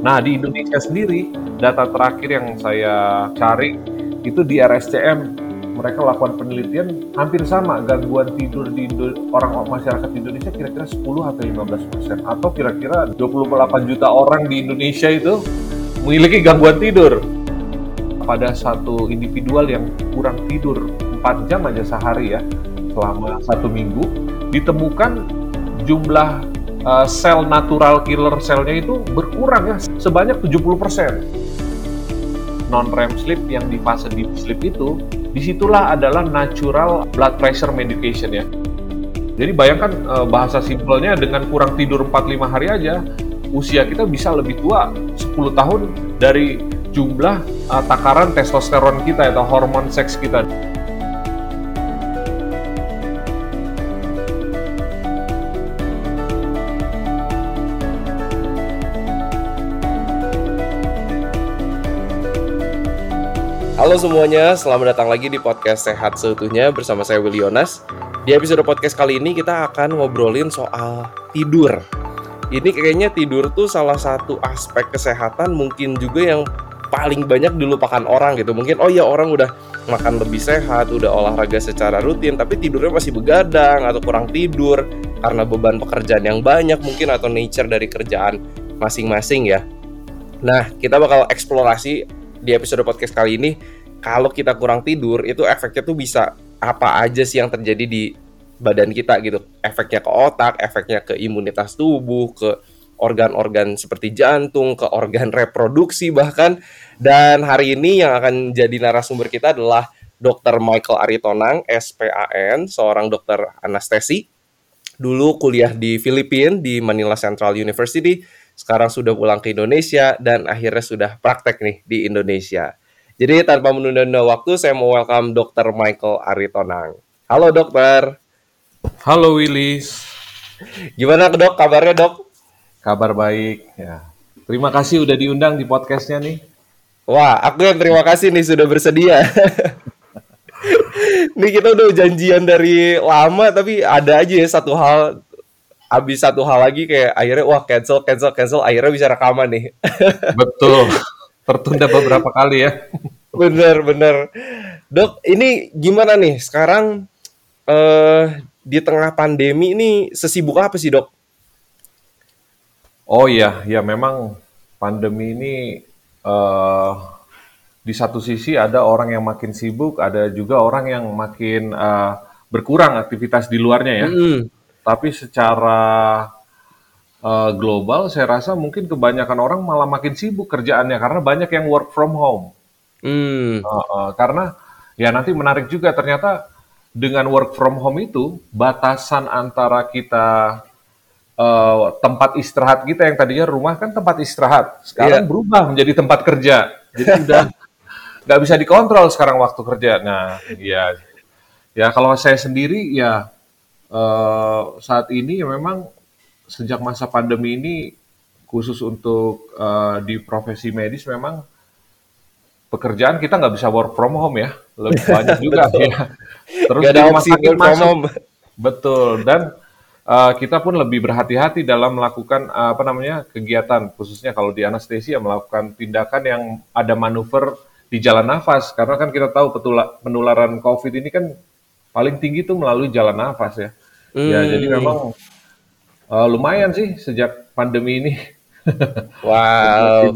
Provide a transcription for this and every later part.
Nah, di Indonesia sendiri, data terakhir yang saya cari itu di RSCM mereka lakukan penelitian hampir sama gangguan tidur di orang masyarakat Indonesia kira-kira 10 atau 15 persen atau kira-kira 28 juta orang di Indonesia itu memiliki gangguan tidur. Pada satu individual yang kurang tidur 4 jam aja sehari ya selama satu minggu ditemukan jumlah uh, sel natural killer selnya itu berkurang ya sebanyak 70 persen non REM sleep yang di fase deep sleep itu di situlah adalah natural blood pressure medication ya. Jadi bayangkan uh, bahasa simpelnya dengan kurang tidur 4-5 hari aja, usia kita bisa lebih tua 10 tahun dari jumlah uh, takaran testosteron kita atau hormon seks kita. Halo semuanya, selamat datang lagi di podcast Sehat Seutuhnya bersama saya Willy Yonas. Di episode podcast kali ini kita akan ngobrolin soal tidur. Ini kayaknya tidur tuh salah satu aspek kesehatan mungkin juga yang paling banyak dilupakan orang gitu. Mungkin oh ya orang udah makan lebih sehat, udah olahraga secara rutin, tapi tidurnya masih begadang atau kurang tidur karena beban pekerjaan yang banyak mungkin atau nature dari kerjaan masing-masing ya. Nah, kita bakal eksplorasi di episode podcast kali ini kalau kita kurang tidur itu efeknya tuh bisa apa aja sih yang terjadi di badan kita gitu efeknya ke otak efeknya ke imunitas tubuh ke organ-organ seperti jantung ke organ reproduksi bahkan dan hari ini yang akan jadi narasumber kita adalah Dr. Michael Aritonang SPAN seorang dokter anestesi dulu kuliah di Filipina di Manila Central University sekarang sudah pulang ke Indonesia dan akhirnya sudah praktek nih di Indonesia. Jadi tanpa menunda-nunda waktu, saya mau welcome Dr. Michael Aritonang. Halo dokter. Halo Willis. Gimana dok, kabarnya dok? Kabar baik ya. Terima kasih udah diundang di podcastnya nih. Wah, aku yang terima kasih nih sudah bersedia. nih kita udah janjian dari lama tapi ada aja ya satu hal abis satu hal lagi kayak akhirnya wah cancel cancel cancel akhirnya bisa rekaman nih betul tertunda beberapa kali ya. Bener bener dok ini gimana nih? Sekarang eh, di tengah pandemi ini sesibuk apa sih dok? Oh iya ya memang pandemi ini uh, di satu sisi ada orang yang makin sibuk ada juga orang yang makin uh, berkurang aktivitas di luarnya ya. Mm -hmm tapi secara uh, global saya rasa mungkin kebanyakan orang malah makin sibuk kerjaannya karena banyak yang work from home. Hmm. Uh, uh, karena ya nanti menarik juga ternyata dengan work from home itu batasan antara kita uh, tempat istirahat kita yang tadinya rumah kan tempat istirahat sekarang yeah. berubah menjadi tempat kerja. Jadi udah nggak bisa dikontrol sekarang waktu kerja. Nah, ya ya kalau saya sendiri ya uh, saat ini ya memang sejak masa pandemi ini khusus untuk uh, di profesi medis memang pekerjaan kita nggak bisa work from home ya. Lebih banyak juga ya. Terus gak di rumah sakit masuk betul. Dan uh, kita pun lebih berhati-hati dalam melakukan uh, apa namanya kegiatan. Khususnya kalau di anestesi ya melakukan tindakan yang ada manuver di jalan nafas. Karena kan kita tahu penularan COVID ini kan paling tinggi itu melalui jalan nafas ya. Hmm. Ya jadi memang uh, lumayan sih sejak pandemi ini. wow.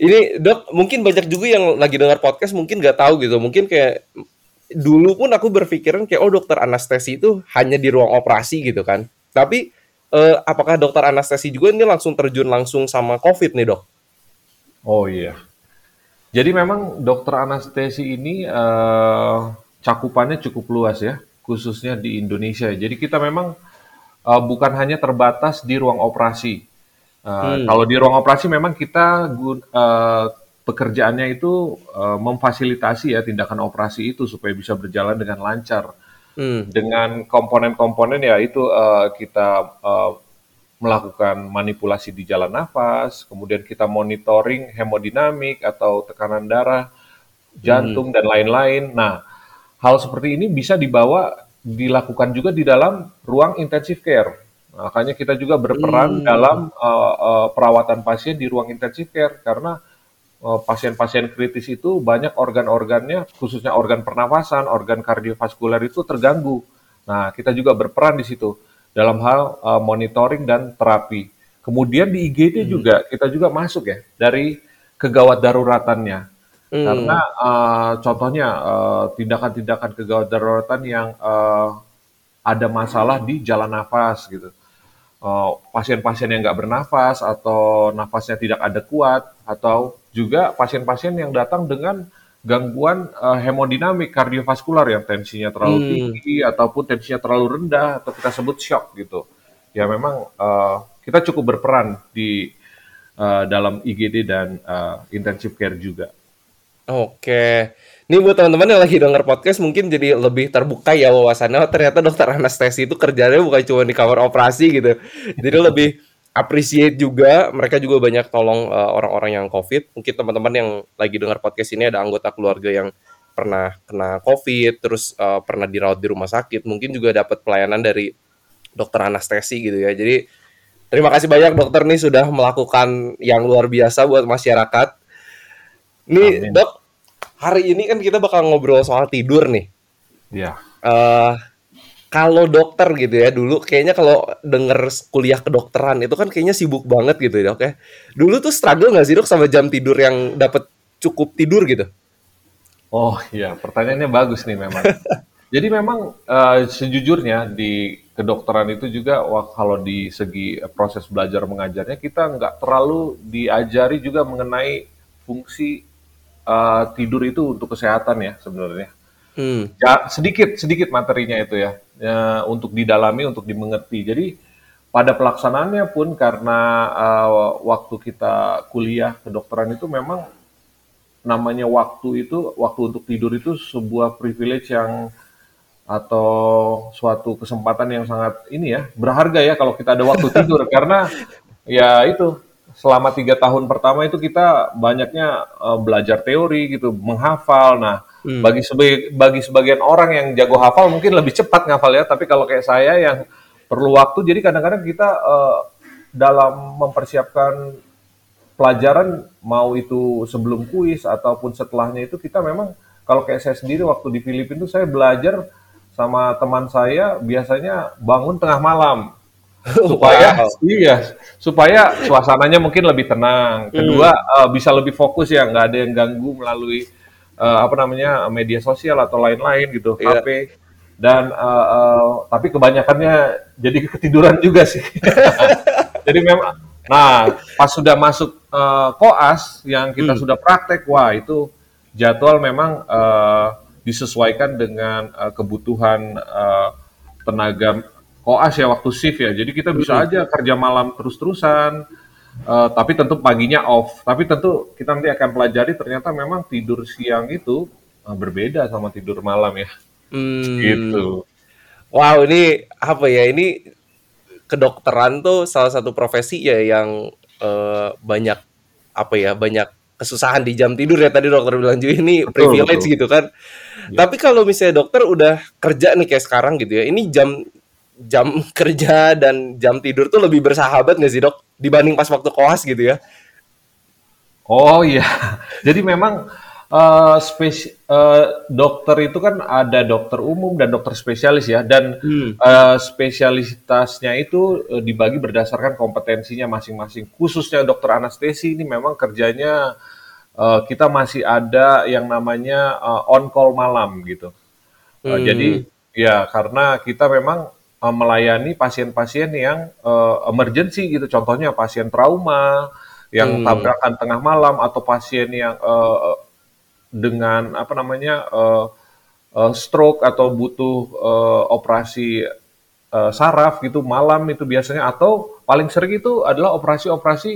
ini dok mungkin banyak juga yang lagi dengar podcast mungkin nggak tahu gitu. Mungkin kayak dulu pun aku berpikiran kayak oh dokter anestesi itu hanya di ruang operasi gitu kan. Tapi uh, apakah dokter anestesi juga ini langsung terjun langsung sama COVID nih dok? Oh iya. Jadi memang dokter anestesi ini uh, cakupannya cukup luas ya, khususnya di Indonesia. Jadi kita memang uh, bukan hanya terbatas di ruang operasi. Uh, hmm. Kalau di ruang operasi memang kita uh, pekerjaannya itu uh, memfasilitasi ya tindakan operasi itu supaya bisa berjalan dengan lancar. Hmm. Dengan komponen-komponen ya itu uh, kita uh, melakukan manipulasi di jalan nafas, kemudian kita monitoring hemodinamik atau tekanan darah, jantung hmm. dan lain-lain. Nah, hal seperti ini bisa dibawa dilakukan juga di dalam ruang intensive care. Makanya kita juga berperan Hmm. dalam uh, uh, perawatan pasien di ruang intensive care karena uh, pasien-pasien kritis itu banyak organ-organnya, khususnya organ pernafasan, organ kardiovaskuler itu terganggu. Nah, kita juga berperan di situ dalam hal uh, monitoring dan terapi. Kemudian di IGD juga kita juga masuk ya dari kegawat daruratannya. Hmm. Karena uh, contohnya uh, tindakan-tindakan kegawat daruratan yang uh, ada masalah di jalan nafas gitu. Uh, Pasien-pasien yang nggak bernafas atau nafasnya tidak adekuat atau juga pasien-pasien yang datang dengan gangguan uh, hemodinamik kardiovaskular yang tensinya terlalu Hmm. tinggi ataupun tensinya terlalu rendah atau kita sebut shock gitu. Ya memang uh, kita cukup berperan di uh, dalam IGD dan uh, intensive care juga. Oke. Ini buat teman-teman yang lagi denger podcast mungkin jadi lebih terbuka ya wawasannya. Oh, ternyata dokter anestesi itu kerjanya bukan cuma di kamar operasi gitu. Jadi lebih appreciate juga. Mereka juga banyak tolong uh, orang-orang yang COVID. Mungkin teman-teman yang lagi dengar podcast ini ada anggota keluarga yang pernah kena COVID, terus uh, pernah dirawat di rumah sakit. Mungkin juga dapat pelayanan dari dokter anestesi gitu ya. Jadi terima kasih banyak dokter nih sudah melakukan yang luar biasa buat masyarakat. Nih, Amin. Dok, hari ini kan kita bakal ngobrol soal tidur nih. Ya. eh kalau dokter gitu ya, dulu kayaknya kalau denger kuliah kedokteran itu kan kayaknya sibuk banget gitu ya, Dok ya. Dulu tuh struggle nggak sih, Dok, sama jam tidur yang dapat cukup tidur gitu? Oh iya, pertanyaannya bagus nih memang. Jadi memang eh, sejujurnya di kedokteran itu juga wah, kalau di segi proses belajar mengajarnya kita nggak terlalu diajari juga mengenai fungsi eh, tidur itu untuk kesehatan ya sebenarnya. Hmm. Ya sedikit sedikit materinya itu ya, ya untuk didalami untuk dimengerti. Jadi pada pelaksanaannya pun karena eh, waktu kita kuliah kedokteran itu memang namanya waktu itu waktu untuk tidur itu sebuah privilege yang atau suatu kesempatan yang sangat ini ya berharga ya kalau kita ada waktu tidur karena ya itu selama tiga tahun pertama itu kita banyaknya eh, belajar teori gitu menghafal nah Hmm. bagi sebagai bagi sebagian orang yang jago hafal mungkin lebih cepat ngafal ya tapi kalau kayak saya yang perlu waktu jadi kadang-kadang kita eh, dalam mempersiapkan pelajaran mau itu sebelum kuis ataupun setelahnya itu kita memang kalau kayak saya sendiri waktu di Filipina itu saya belajar sama teman saya biasanya bangun tengah malam supaya Wow. iya supaya suasananya mungkin lebih tenang. Kedua eh, bisa lebih fokus ya nggak ada yang ganggu melalui eh, apa namanya media sosial atau lain-lain gitu Iya. HP dan eh, eh, tapi kebanyakannya jadi ketiduran juga sih. Jadi memang nah pas sudah masuk eh, koas yang kita sudah praktek wah itu jadwal memang eh, disesuaikan dengan eh, kebutuhan eh, tenaga koas ya waktu shift ya. Jadi kita bisa aja kerja malam terus-terusan. eh, tapi tentu paginya off. Tapi tentu kita nanti akan pelajari ternyata memang tidur siang itu eh, berbeda sama tidur malam ya. Hmm. Gitu. Wow, ini apa ya? Ini kedokteran tuh salah satu profesi ya yang eh, banyak apa ya? Banyak kesusahan di jam tidur ya tadi dokter bilang juga ini Betul, privilege betul. gitu kan. Tapi kalau misalnya dokter udah kerja nih kayak sekarang gitu ya, ini jam jam kerja dan jam tidur tuh lebih bersahabat nggak sih dok dibanding pas waktu koas gitu ya? Oh iya. Jadi memang eh, spesi- eh, dokter itu kan ada dokter umum dan dokter spesialis ya. Dan Hmm. eh, spesialitasnya itu dibagi berdasarkan kompetensinya masing-masing. Khususnya dokter anestesi ini memang kerjanya eh, kita masih ada yang namanya eh, on call malam gitu. Eh, Hmm. Jadi ya karena kita memang eh, melayani pasien-pasien yang eh, emergency gitu. Contohnya pasien trauma yang Hmm. tabrakan tengah malam atau pasien yang eh, dengan apa namanya eh, eh, stroke atau butuh eh, operasi eh, saraf gitu malam itu biasanya atau paling sering itu adalah operasi-operasi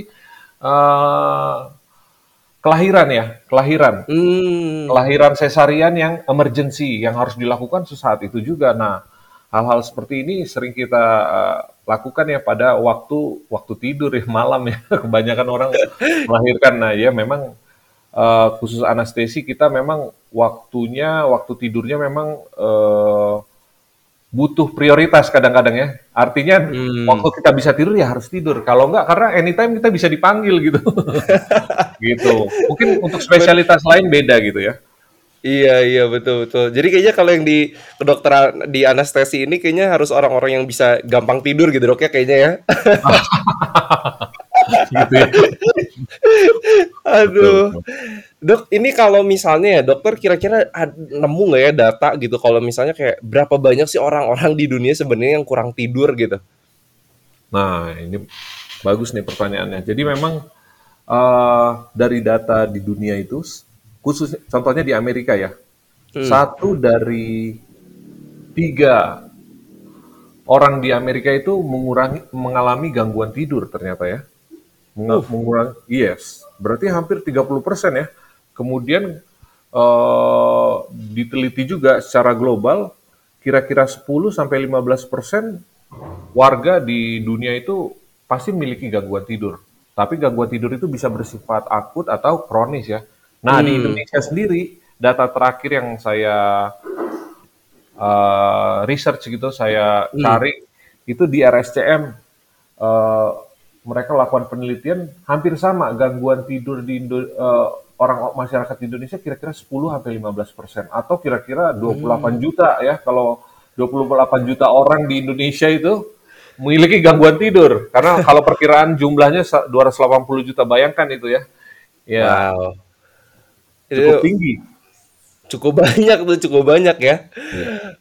eh, kelahiran ya kelahiran Hmm. kelahiran sesarian yang emergency yang harus dilakukan sesaat itu juga. Nah, hal-hal seperti ini sering kita uh, lakukan ya pada waktu waktu tidur ya malam ya. Kebanyakan orang melahirkan. Nah, ya memang uh, khusus anestesi kita memang waktunya waktu tidurnya memang uh, butuh prioritas kadang-kadang ya. Artinya Hmm. waktu kita bisa tidur ya harus tidur. Kalau enggak karena anytime kita bisa dipanggil gitu. gitu. Mungkin untuk spesialitas lain beda gitu ya. Iya iya betul betul. Jadi kayaknya kalau yang di kedokteran di anestesi ini kayaknya harus orang-orang yang bisa gampang tidur gitu dok ya kayaknya ya. gitu ya. Aduh. Betul. Dok, ini kalau misalnya ya dokter kira-kira nemu nggak ya data gitu kalau misalnya kayak berapa banyak sih orang-orang di dunia sebenarnya yang kurang tidur gitu? Nah, ini bagus nih pertanyaannya. Jadi memang eh, dari data di dunia itu, khusus contohnya di Amerika ya, Hmm. satu dari tiga orang di Amerika itu mengurangi mengalami gangguan tidur ternyata ya. Menga- Mengurangi, yes, berarti hampir 30% ya. Kemudian eh, diteliti juga secara global, kira-kira 10 sampai 15% warga di dunia itu pasti memiliki gangguan tidur. Tapi gangguan tidur itu bisa bersifat akut atau kronis ya. Nah, di Hmm. Indonesia sendiri, data terakhir yang saya eh, research gitu, saya Hmm. cari itu di RSCM eh, mereka lakukan penelitian hampir sama gangguan tidur di Indo, eh, orang masyarakat di Indonesia kira-kira 10 sampai 15 persen atau kira-kira 28 juta ya kalau 28 juta orang di Indonesia itu memiliki gangguan tidur karena kalau perkiraan jumlahnya sa- 280 juta bayangkan itu ya ya Wow. Cukup Itu tinggi cukup banyak tuh, cukup banyak ya. Iya.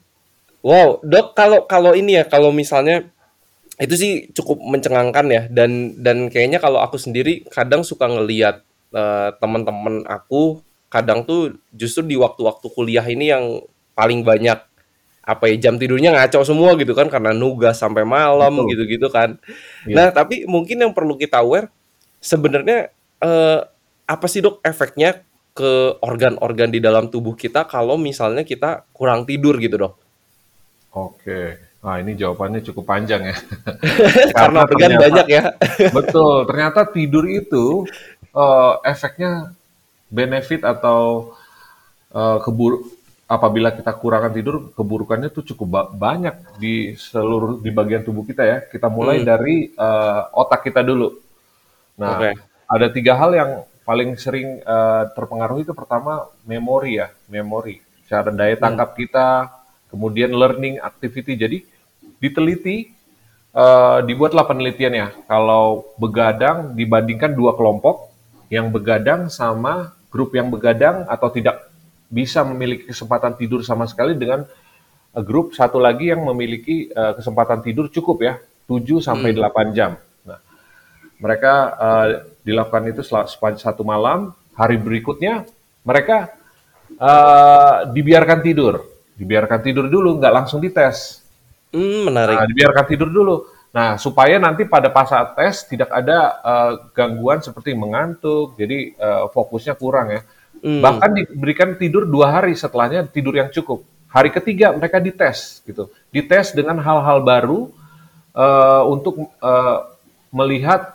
Wow, Dok, kalau kalau ini ya, kalau misalnya itu sih cukup mencengangkan ya dan dan kayaknya kalau aku sendiri kadang suka ngeliat eh, teman-teman aku kadang tuh justru di waktu-waktu kuliah ini yang paling banyak apa ya jam tidurnya ngaco semua gitu kan karena nugas sampai malam betul gitu-gitu kan. ya Nah, tapi mungkin yang perlu kita aware sebenarnya eh, apa sih Dok efeknya ke organ-organ di dalam tubuh kita kalau misalnya kita kurang tidur gitu Dok? oke nah ini jawabannya cukup panjang ya Karena karena organ ternyata banyak ya. betul ternyata tidur itu eh, efeknya benefit atau eh, kebur apabila kita kurangkan tidur keburukannya tuh cukup ba- banyak di seluruh di bagian tubuh kita ya kita mulai Hmm, dari eh, otak kita dulu nah oke. ada tiga hal yang paling sering eh, terpengaruh itu pertama memori ya memori. Cara daya Hmm, tangkap kita kemudian learning activity. Jadi diteliti eh, dibuatlah penelitiannya kalau begadang dibandingkan dua kelompok yang begadang sama grup yang begadang atau tidak bisa memiliki kesempatan tidur sama sekali dengan eh, grup satu lagi yang memiliki eh, kesempatan tidur cukup ya 7 sampai Hmm, 8 jam. Nah, mereka eh, dilakukan itu sepanjang satu malam, hari berikutnya mereka eh, dibiarkan tidur, dibiarkan tidur dulu, nggak langsung dites. hmm, Nah, menarik. dibiarkan tidur dulu. Nah, supaya nanti pada pas saat tes tidak ada eh, gangguan seperti mengantuk, jadi eh, fokusnya kurang ya. Hmm, Bahkan diberikan tidur dua hari setelahnya tidur yang cukup. Hari ketiga mereka dites gitu, dites dengan hal-hal baru eh, untuk eh, melihat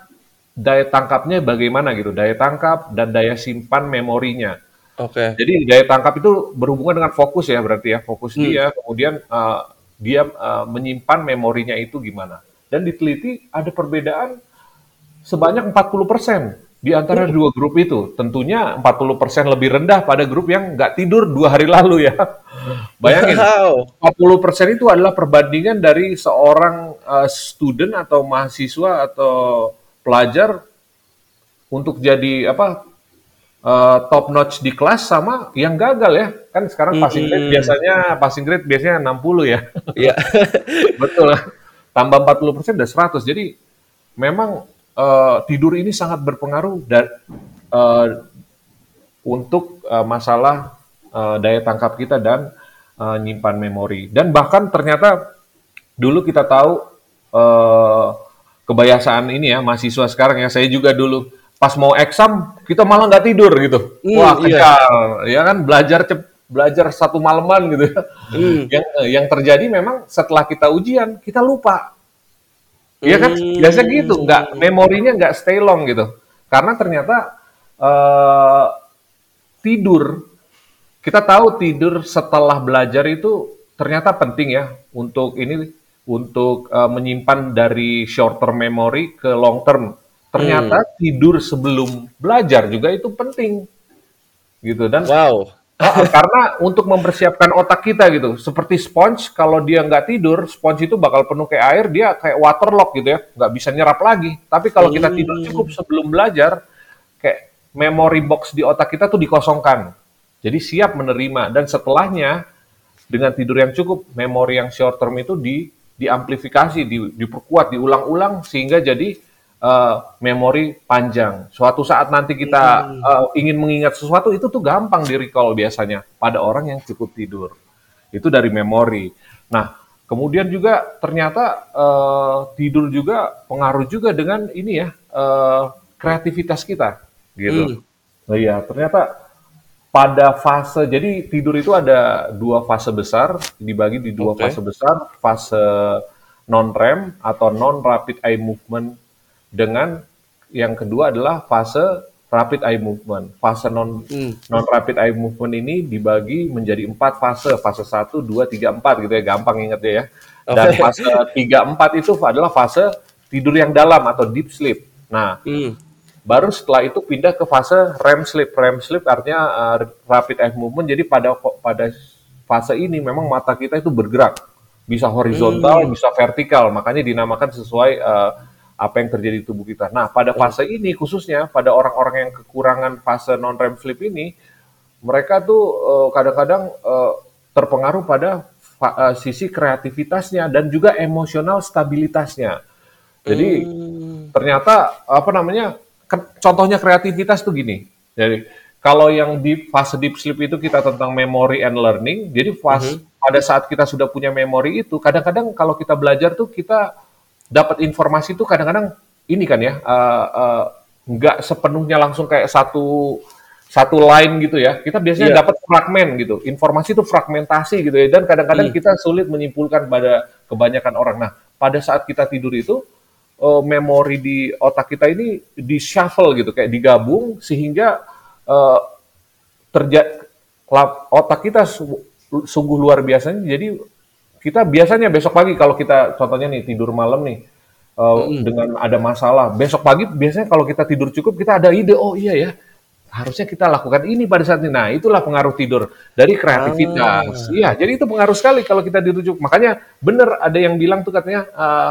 daya tangkapnya bagaimana gitu, daya tangkap dan daya simpan memorinya. oke. Jadi daya tangkap itu berhubungan dengan fokus ya berarti ya, fokus Hmm, dia, kemudian eh, dia eh, menyimpan memorinya itu gimana. Dan diteliti ada perbedaan sebanyak 40% di antara hmm, dua grup itu. Tentunya 40% lebih rendah pada grup yang nggak tidur dua hari lalu ya. Bayangin, Wow. 40% itu adalah perbandingan dari seorang eh, student atau mahasiswa atau pelajar untuk jadi apa eh, top notch di kelas sama yang gagal ya. Kan sekarang passing grade Hmm, biasanya passing grade biasanya 60 ya. ya. Betul. Tambah 40% udah 100. Jadi memang eh, tidur ini sangat berpengaruh dan eh, untuk eh, masalah eh, daya tangkap kita dan eh, nyimpan memori. Dan bahkan ternyata dulu kita tahu eh, kebiasaan ini ya mahasiswa sekarang ya saya juga dulu pas mau eksam kita malah nggak tidur gitu. Wah Hmm, iya. kejar, ya kan belajar cep belajar satu malaman gitu ya. Hmm, Yang yang terjadi memang setelah kita ujian kita lupa. Iya kan? Biasanya gitu, nggak hmm, memorinya nggak stay long gitu. Karena ternyata eh, tidur kita tahu tidur setelah belajar itu ternyata penting ya. untuk ini untuk uh, menyimpan dari short term memory ke long term. Ternyata hmm. tidur sebelum belajar juga itu penting. Gitu dan wow. Uh, karena untuk mempersiapkan otak kita gitu, seperti sponge, kalau dia nggak tidur, sponge itu bakal penuh kayak air, dia kayak waterlock gitu ya, nggak bisa nyerap lagi. Tapi kalau kita tidur cukup sebelum belajar, kayak memory box di otak kita tuh dikosongkan. Jadi siap menerima dan setelahnya dengan tidur yang cukup, memori yang short term itu di diamplifikasi, di, diperkuat, diulang-ulang sehingga jadi uh, memori panjang. Suatu saat nanti kita uh, ingin mengingat sesuatu itu tuh gampang di recall biasanya pada orang yang cukup tidur. Itu dari memori. Nah, kemudian juga ternyata uh, tidur juga pengaruh juga dengan ini ya uh, kreativitas kita, gitu. Hmm. Nah, iya, ternyata pada fase jadi tidur itu ada dua fase besar dibagi di dua okay. fase besar fase non REM atau non rapid eye movement dengan yang kedua adalah fase rapid eye movement. Fase non hmm. non rapid eye movement ini dibagi menjadi empat fase, fase satu dua tiga empat gitu ya, gampang ingat ya. Dan okay. fase tiga empat itu adalah fase tidur yang dalam atau deep sleep. Nah, hmm. Baru setelah itu pindah ke fase REM sleep. REM sleep artinya uh, rapid eye movement. Jadi pada pada fase ini memang mata kita itu bergerak, bisa horizontal, hmm. bisa vertikal. Makanya dinamakan sesuai uh, apa yang terjadi di tubuh kita. Nah, pada fase ini khususnya pada orang-orang yang kekurangan fase non REM sleep ini, mereka tuh uh, kadang-kadang uh, terpengaruh pada uh, sisi kreativitasnya dan juga emosional stabilitasnya. Jadi hmm. ternyata apa namanya? Contohnya kreativitas tuh gini. Jadi kalau yang di fase deep sleep itu kita tentang memory and learning. Jadi fase uh -huh. pada saat kita sudah punya memori itu, kadang-kadang kalau kita belajar tuh kita dapat informasi itu kadang-kadang ini kan ya uh, uh, nggak sepenuhnya langsung kayak satu satu line gitu ya kita biasanya yeah. dapat fragmen gitu informasi itu fragmentasi gitu ya dan kadang-kadang hmm. kita sulit menyimpulkan pada kebanyakan orang nah pada saat kita tidur itu uh, memori di otak kita ini di shuffle gitu kayak digabung sehingga uh, terjadi otak kita sungguh luar biasanya jadi kita biasanya besok pagi kalau kita contohnya nih tidur malam nih uh, mm. dengan ada masalah, besok pagi biasanya kalau kita tidur cukup kita ada ide, oh iya ya harusnya kita lakukan ini pada saat ini. Nah itulah pengaruh tidur dari kreativitas. Ah. Iya, jadi itu pengaruh sekali kalau kita tidur cukup. Makanya benar ada yang bilang tuh katanya uh,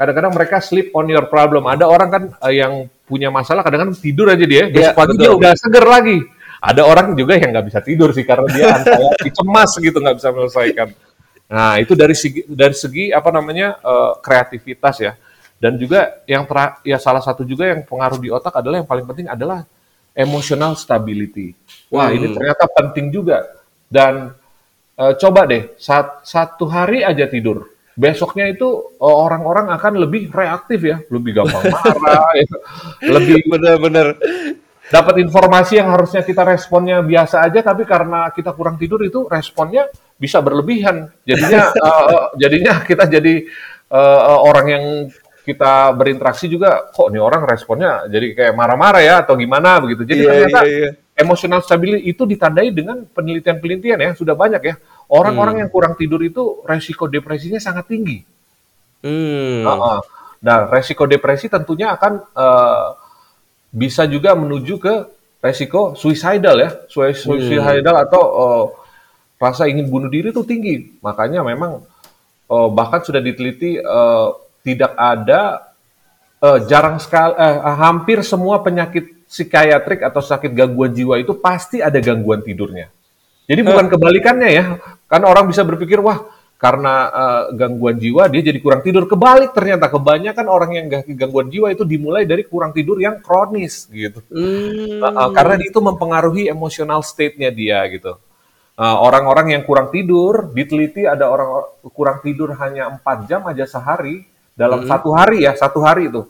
kadang-kadang mereka sleep on your problem. Ada orang kan uh, yang punya masalah kadang-kadang tidur aja dia, besok ya, pagi dia udah seger lagi. Ada orang juga yang nggak bisa tidur sih karena dia anxiety cemas gitu nggak bisa menyelesaikan. Nah, itu dari segi dari segi apa namanya uh, kreativitas ya. Dan juga yang ter, ya salah satu juga yang pengaruh di otak adalah yang paling penting adalah emotional stability. Wah, hmm. ini ternyata penting juga. Dan uh, coba deh saat satu hari aja tidur, besoknya itu orang-orang akan lebih reaktif ya, lebih gampang marah, ya. lebih benar-benar. dapat informasi yang harusnya kita responnya biasa aja tapi karena kita kurang tidur itu responnya bisa berlebihan. Jadinya uh, jadinya kita jadi uh, orang yang kita berinteraksi juga kok nih orang responnya jadi kayak marah-marah ya? Atau gimana? Begitu. Jadi yeah, ternyata yeah, yeah. Emotional stability itu ditandai dengan penelitian-penelitian ya sudah banyak ya orang-orang hmm. yang kurang tidur itu resiko depresinya sangat tinggi hmm. uh -uh. nah resiko depresi tentunya akan uh, bisa juga menuju ke resiko suicidal ya, hmm. suicidal hmm. atau uh, rasa ingin bunuh diri itu tinggi. Makanya memang uh, bahkan sudah diteliti uh, tidak ada uh, jarang sekali uh, hampir semua penyakit psikiatrik atau sakit gangguan jiwa itu pasti ada gangguan tidurnya. Jadi bukan kebalikannya ya. Kan orang bisa berpikir wah karena uh, gangguan jiwa dia jadi kurang tidur. Kebalik ternyata kebanyakan orang yang gangguan jiwa itu dimulai dari kurang tidur yang kronis gitu. Hmm. Uh, karena itu mempengaruhi emosional state-nya dia gitu. Orang-orang uh, yang kurang tidur diteliti ada orang kurang tidur hanya empat jam aja sehari dalam hmm. satu hari ya satu hari itu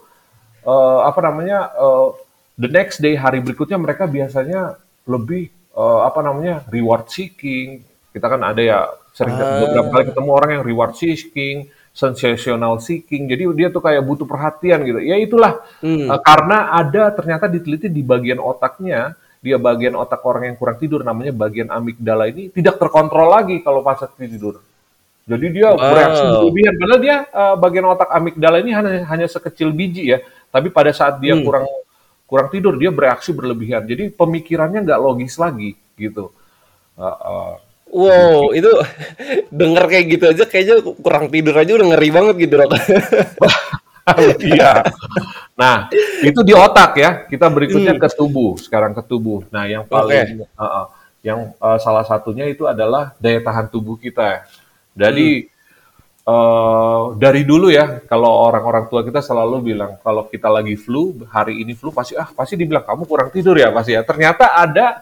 uh, apa namanya uh, the next day hari berikutnya mereka biasanya lebih uh, apa namanya reward seeking kita kan ada ya sering uh. beberapa kali ketemu orang yang reward seeking, sensational seeking. Jadi dia tuh kayak butuh perhatian gitu. Ya itulah hmm. uh, karena ada ternyata diteliti di bagian otaknya, dia bagian otak orang yang kurang tidur namanya bagian amigdala ini tidak terkontrol lagi kalau pas tidur. Jadi dia wow. bereaksi berlebihan. Padahal dia uh, bagian otak amigdala ini hanya, hanya sekecil biji ya. Tapi pada saat dia hmm. kurang kurang tidur, dia bereaksi berlebihan. Jadi pemikirannya nggak logis lagi gitu. Uh, uh, wow, itu denger kayak gitu aja kayaknya kurang tidur aja udah ngeri banget gitu dok. Iya. nah, itu di otak ya. Kita berikutnya hmm. ke tubuh. Sekarang ke tubuh. Nah, yang paling okay. uh, uh, yang uh, salah satunya itu adalah daya tahan tubuh kita. Jadi hmm. Uh, dari dulu ya, kalau orang-orang tua kita selalu bilang kalau kita lagi flu, hari ini flu pasti ah pasti dibilang kamu kurang tidur ya pasti ya. Ternyata ada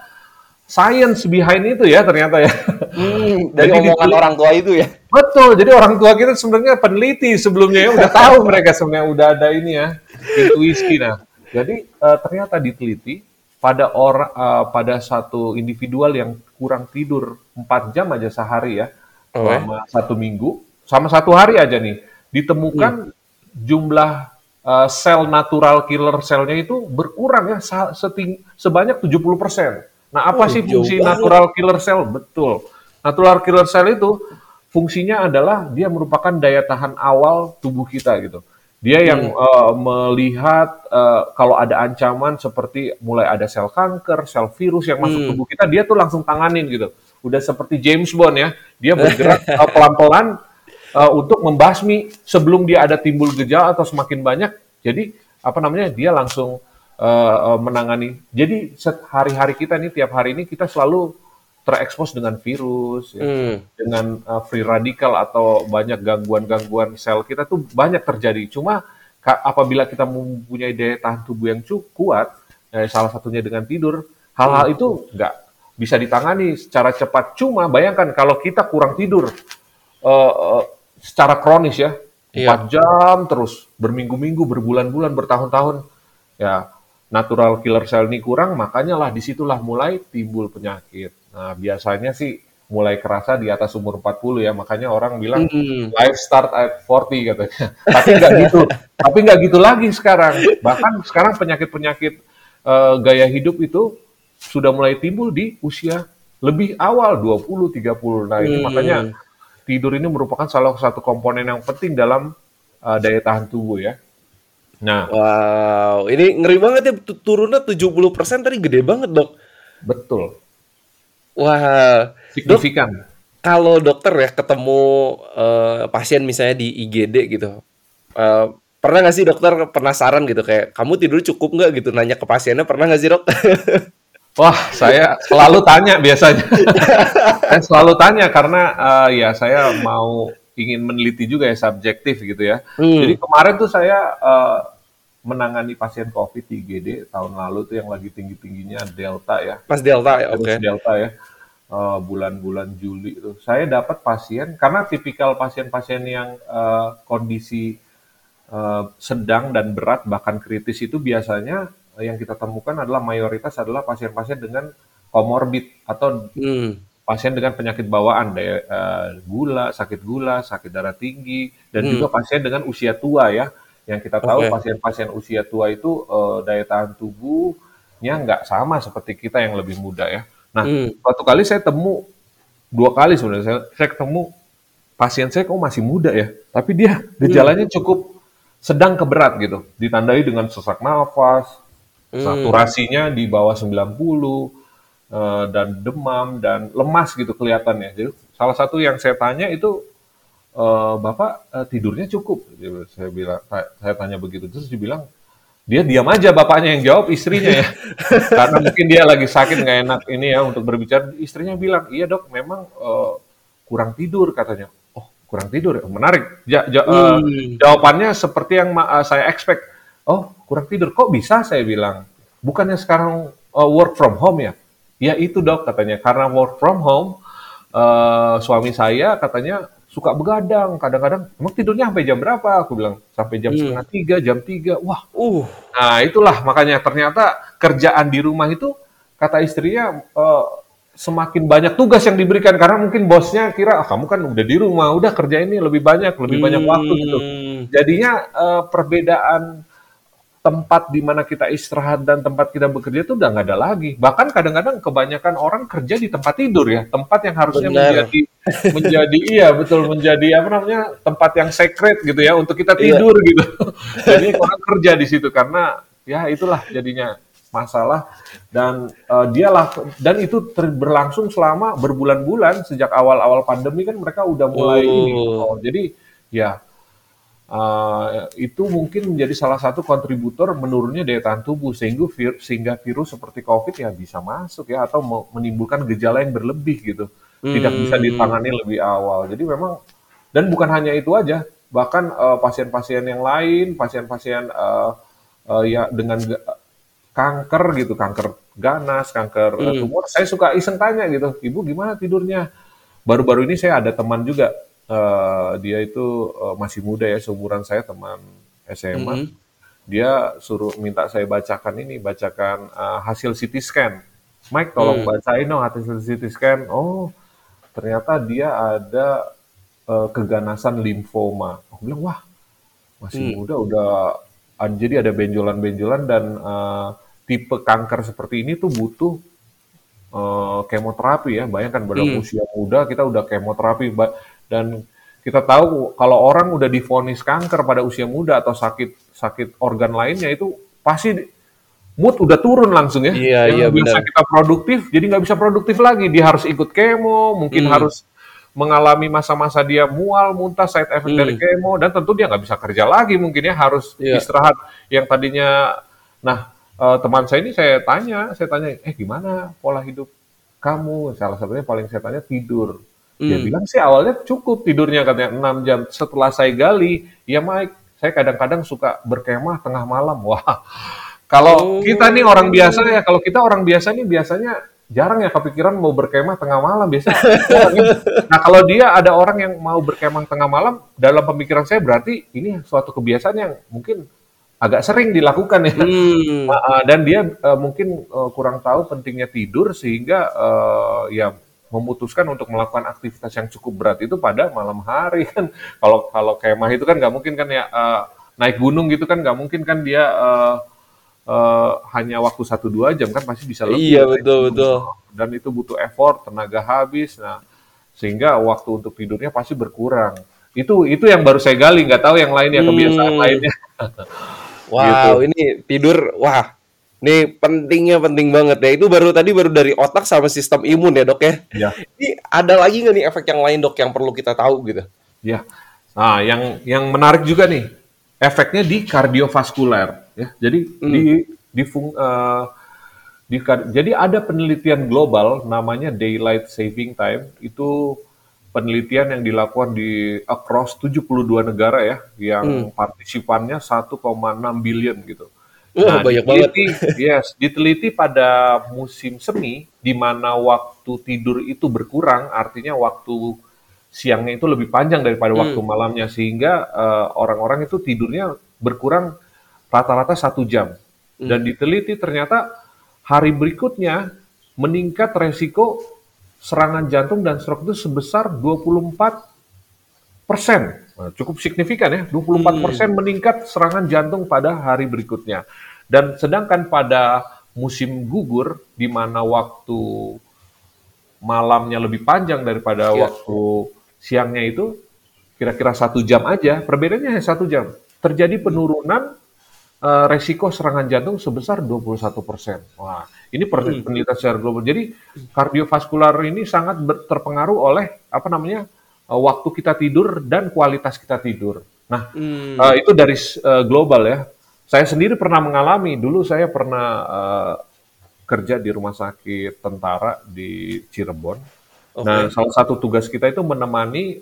science behind itu ya ternyata ya. Hmm, dari jadi omongan orang tua itu ya. Betul. Jadi orang tua kita sebenarnya peneliti sebelumnya ya udah tahu mereka sebenarnya udah ada ini ya intuisi nah. Jadi uh, ternyata diteliti pada orang uh, pada satu individual yang kurang tidur 4 jam aja sehari ya selama satu minggu, sama satu hari aja nih, ditemukan hmm. jumlah uh, sel natural killer selnya itu berkurang ya seting, sebanyak 70%. Nah, apa oh, sih fungsi natural killer cell? Betul. Natural killer cell itu fungsinya adalah dia merupakan daya tahan awal tubuh kita gitu. Dia yang hmm. uh, melihat uh, kalau ada ancaman seperti mulai ada sel kanker, sel virus yang masuk hmm. tubuh kita, dia tuh langsung tanganin gitu udah seperti James Bond ya. Dia bergerak pelan-pelan uh, untuk membasmi sebelum dia ada timbul gejala atau semakin banyak. Jadi apa namanya? Dia langsung uh, menangani. Jadi hari-hari kita ini tiap hari ini kita selalu terekspos dengan virus, ya, hmm. dengan uh, free radical atau banyak gangguan-gangguan sel kita tuh banyak terjadi. Cuma apabila kita mempunyai daya tahan tubuh yang cukup kuat, eh, salah satunya dengan tidur, hal-hal hmm. itu nggak bisa ditangani secara cepat. Cuma bayangkan kalau kita kurang tidur uh, uh, secara kronis ya, iya. 4 jam terus berminggu-minggu, berbulan-bulan, bertahun-tahun, ya natural killer cell ini kurang, makanya lah di situlah mulai timbul penyakit. Nah biasanya sih mulai kerasa di atas umur 40 ya, makanya orang bilang mm. life start at 40 katanya. tapi nggak gitu, tapi nggak gitu lagi sekarang. Bahkan sekarang penyakit-penyakit uh, gaya hidup itu sudah mulai timbul di usia lebih awal 20 30. Nah, ini hmm. makanya tidur ini merupakan salah satu komponen yang penting dalam uh, daya tahan tubuh ya. Nah, wow, ini ngeri banget ya turunnya 70% tadi gede banget, Dok. Betul. Wah, signifikan. Dok, kalau dokter ya ketemu uh, pasien misalnya di IGD gitu. Uh, pernah nggak sih dokter penasaran gitu kayak kamu tidur cukup nggak gitu nanya ke pasiennya pernah nggak sih dok? Wah, saya selalu tanya biasanya. saya selalu tanya karena uh, ya saya mau ingin meneliti juga ya subjektif gitu ya. Hmm. Jadi kemarin tuh saya uh, menangani pasien COVID di IGD tahun lalu tuh yang lagi tinggi-tingginya Delta ya. Pas Delta ya, oke. Okay. Delta ya. Uh, bulan-bulan Juli itu saya dapat pasien karena tipikal pasien-pasien yang uh, kondisi uh, sedang dan berat bahkan kritis itu biasanya yang kita temukan adalah mayoritas adalah pasien-pasien dengan komorbid atau hmm. pasien dengan penyakit bawaan, daya, uh, gula, sakit gula, sakit darah tinggi, dan hmm. juga pasien dengan usia tua ya. Yang kita tahu pasien-pasien usia tua itu uh, daya tahan tubuhnya nggak sama seperti kita yang lebih muda ya. Nah, hmm. suatu kali saya temu dua kali sebenarnya saya, saya ketemu pasien saya kok masih muda ya, tapi dia gejalanya hmm. cukup sedang ke berat gitu, ditandai dengan sesak nafas, Hmm. Saturasinya di bawah 90 uh, eh, dan demam dan lemas gitu kelihatannya. Jadi salah satu yang saya tanya itu uh, Bapak uh, tidurnya cukup. Jadi, saya bilang saya tanya begitu. Terus dibilang dia diam aja bapaknya yang jawab istrinya ya. Karena mungkin dia lagi sakit nggak enak ini ya untuk berbicara. Istrinya bilang iya dok memang uh, kurang tidur katanya. Oh kurang tidur ya? Menarik. Ja, ja, uh, jawabannya seperti yang saya expect oh kurang tidur. Kok bisa? Saya bilang. Bukannya sekarang uh, work from home ya? Ya itu dok katanya. Karena work from home uh, suami saya katanya suka begadang. Kadang-kadang emang tidurnya sampai jam berapa? Aku bilang sampai jam hmm. setengah tiga jam tiga. Wah. Uh. Nah itulah. Makanya ternyata kerjaan di rumah itu kata istrinya uh, semakin banyak tugas yang diberikan. Karena mungkin bosnya kira oh, kamu kan udah di rumah udah kerja ini lebih banyak lebih hmm. banyak waktu gitu. Hmm. jadinya uh, perbedaan tempat di mana kita istirahat dan tempat kita bekerja itu udah nggak ada lagi. Bahkan kadang-kadang kebanyakan orang kerja di tempat tidur ya, tempat yang harusnya Benar. menjadi menjadi iya betul menjadi apa namanya tempat yang secret gitu ya untuk kita Iya. tidur gitu. Jadi orang kerja di situ karena ya itulah jadinya masalah dan eh, dialah dan itu ter- berlangsung selama berbulan-bulan sejak awal-awal pandemi kan mereka udah mulai Oh. ini. Oh, jadi ya Uh, itu mungkin menjadi salah satu kontributor menurunnya daya tahan tubuh sehingga vir- sehingga virus seperti COVID ya bisa masuk ya atau me- menimbulkan gejala yang berlebih gitu tidak bisa Hmm. ditangani lebih awal jadi memang dan bukan hanya itu aja bahkan uh, pasien-pasien yang lain pasien-pasien uh, uh, ya dengan kanker gitu kanker ganas kanker uh, Hmm. tumor saya suka iseng tanya gitu ibu gimana tidurnya baru-baru ini saya ada teman juga eh, dia itu eh, masih muda ya seumuran saya teman SMA Mhm. dia suruh minta saya bacakan ini bacakan eh, hasil CT scan Mike tolong Hmm. bacain dong hasil CT scan oh ternyata dia ada eh, keganasan limfoma aku bilang wah masih Hmm. muda udah ah, jadi ada benjolan-benjolan dan eh, tipe kanker seperti ini tuh butuh eh, kemoterapi ya. Bayangkan pada Hmm. usia muda kita udah kemoterapi Ba- dan kita tahu kalau orang udah divonis kanker pada usia muda atau sakit sakit organ lainnya itu pasti mood udah turun langsung ya. Iya, Yang iya, biasa benar. kita produktif jadi nggak bisa produktif lagi. Dia harus ikut kemo, mungkin Hmm. harus mengalami masa-masa dia mual, muntah, side effect dari Hmm. kemo dan tentu dia nggak bisa kerja lagi mungkin ya harus Iya. istirahat yang tadinya nah eh, teman saya ini saya tanya saya tanya eh gimana pola hidup kamu salah satunya paling saya tanya tidur dia Hmm. bilang sih awalnya cukup tidurnya katanya 6 jam setelah saya gali ya Mike saya kadang-kadang suka berkemah tengah malam wah kalau Oh. kita nih orang biasa ya kalau kita orang biasa nih biasanya jarang ya kepikiran mau berkemah tengah malam biasa nah kalau dia ada orang yang mau berkemah tengah malam dalam pemikiran saya berarti ini suatu kebiasaan yang mungkin agak sering dilakukan ya Hmm. Nah, uh, dan dia uh, mungkin uh, kurang tahu pentingnya tidur sehingga uh, ya memutuskan untuk melakukan aktivitas yang cukup berat itu pada malam hari kan. Kalau kalau kemah itu kan nggak mungkin kan ya uh, naik gunung gitu kan nggak mungkin kan dia uh, uh, hanya waktu satu dua jam kan pasti bisa lebih Iya, betul, betul. dan itu butuh effort tenaga habis. Nah sehingga waktu untuk tidurnya pasti berkurang. Itu itu yang baru saya gali nggak tahu yang lainnya kebiasaan Hmm. lainnya. Wow, ini tidur, wah, ini pentingnya penting banget ya. Itu baru tadi baru dari otak sama sistem imun ya dok ya. ya Ini ada lagi nggak nih efek yang lain dok yang perlu kita tahu gitu? Ya, nah yang yang menarik juga nih efeknya di kardiovaskuler ya. Jadi Hmm. di di fung- eh, di jadi ada penelitian global namanya daylight saving time itu penelitian yang dilakukan di across 72 negara ya yang partisipannya 1,6 billion gitu. Wah, banyak banget. diteliti, yes, diteliti pada musim semi di mana waktu tidur itu berkurang, artinya waktu siangnya itu lebih panjang daripada Hmm. waktu malamnya sehingga eh, orang-orang itu tidurnya berkurang rata-rata satu jam. Hmm. Dan diteliti ternyata hari berikutnya meningkat resiko serangan jantung dan stroke itu sebesar 24 persen. Nah, cukup signifikan ya, 24 persen meningkat serangan jantung pada hari berikutnya. Dan sedangkan pada musim gugur, di mana waktu malamnya lebih panjang daripada Iya. waktu siangnya itu, kira-kira satu jam aja, perbedaannya hanya satu jam. Terjadi penurunan eh, resiko serangan jantung sebesar 21 persen. Wah, ini per- penelitian secara global. Jadi kardiovaskular ini sangat terpengaruh oleh apa namanya eh, waktu kita tidur dan kualitas kita tidur. Nah, Hmm. eh, itu dari eh, global ya. Saya sendiri pernah mengalami. Dulu saya pernah eh, kerja di rumah sakit tentara di Cirebon. Oke. Nah, salah satu tugas kita itu menemani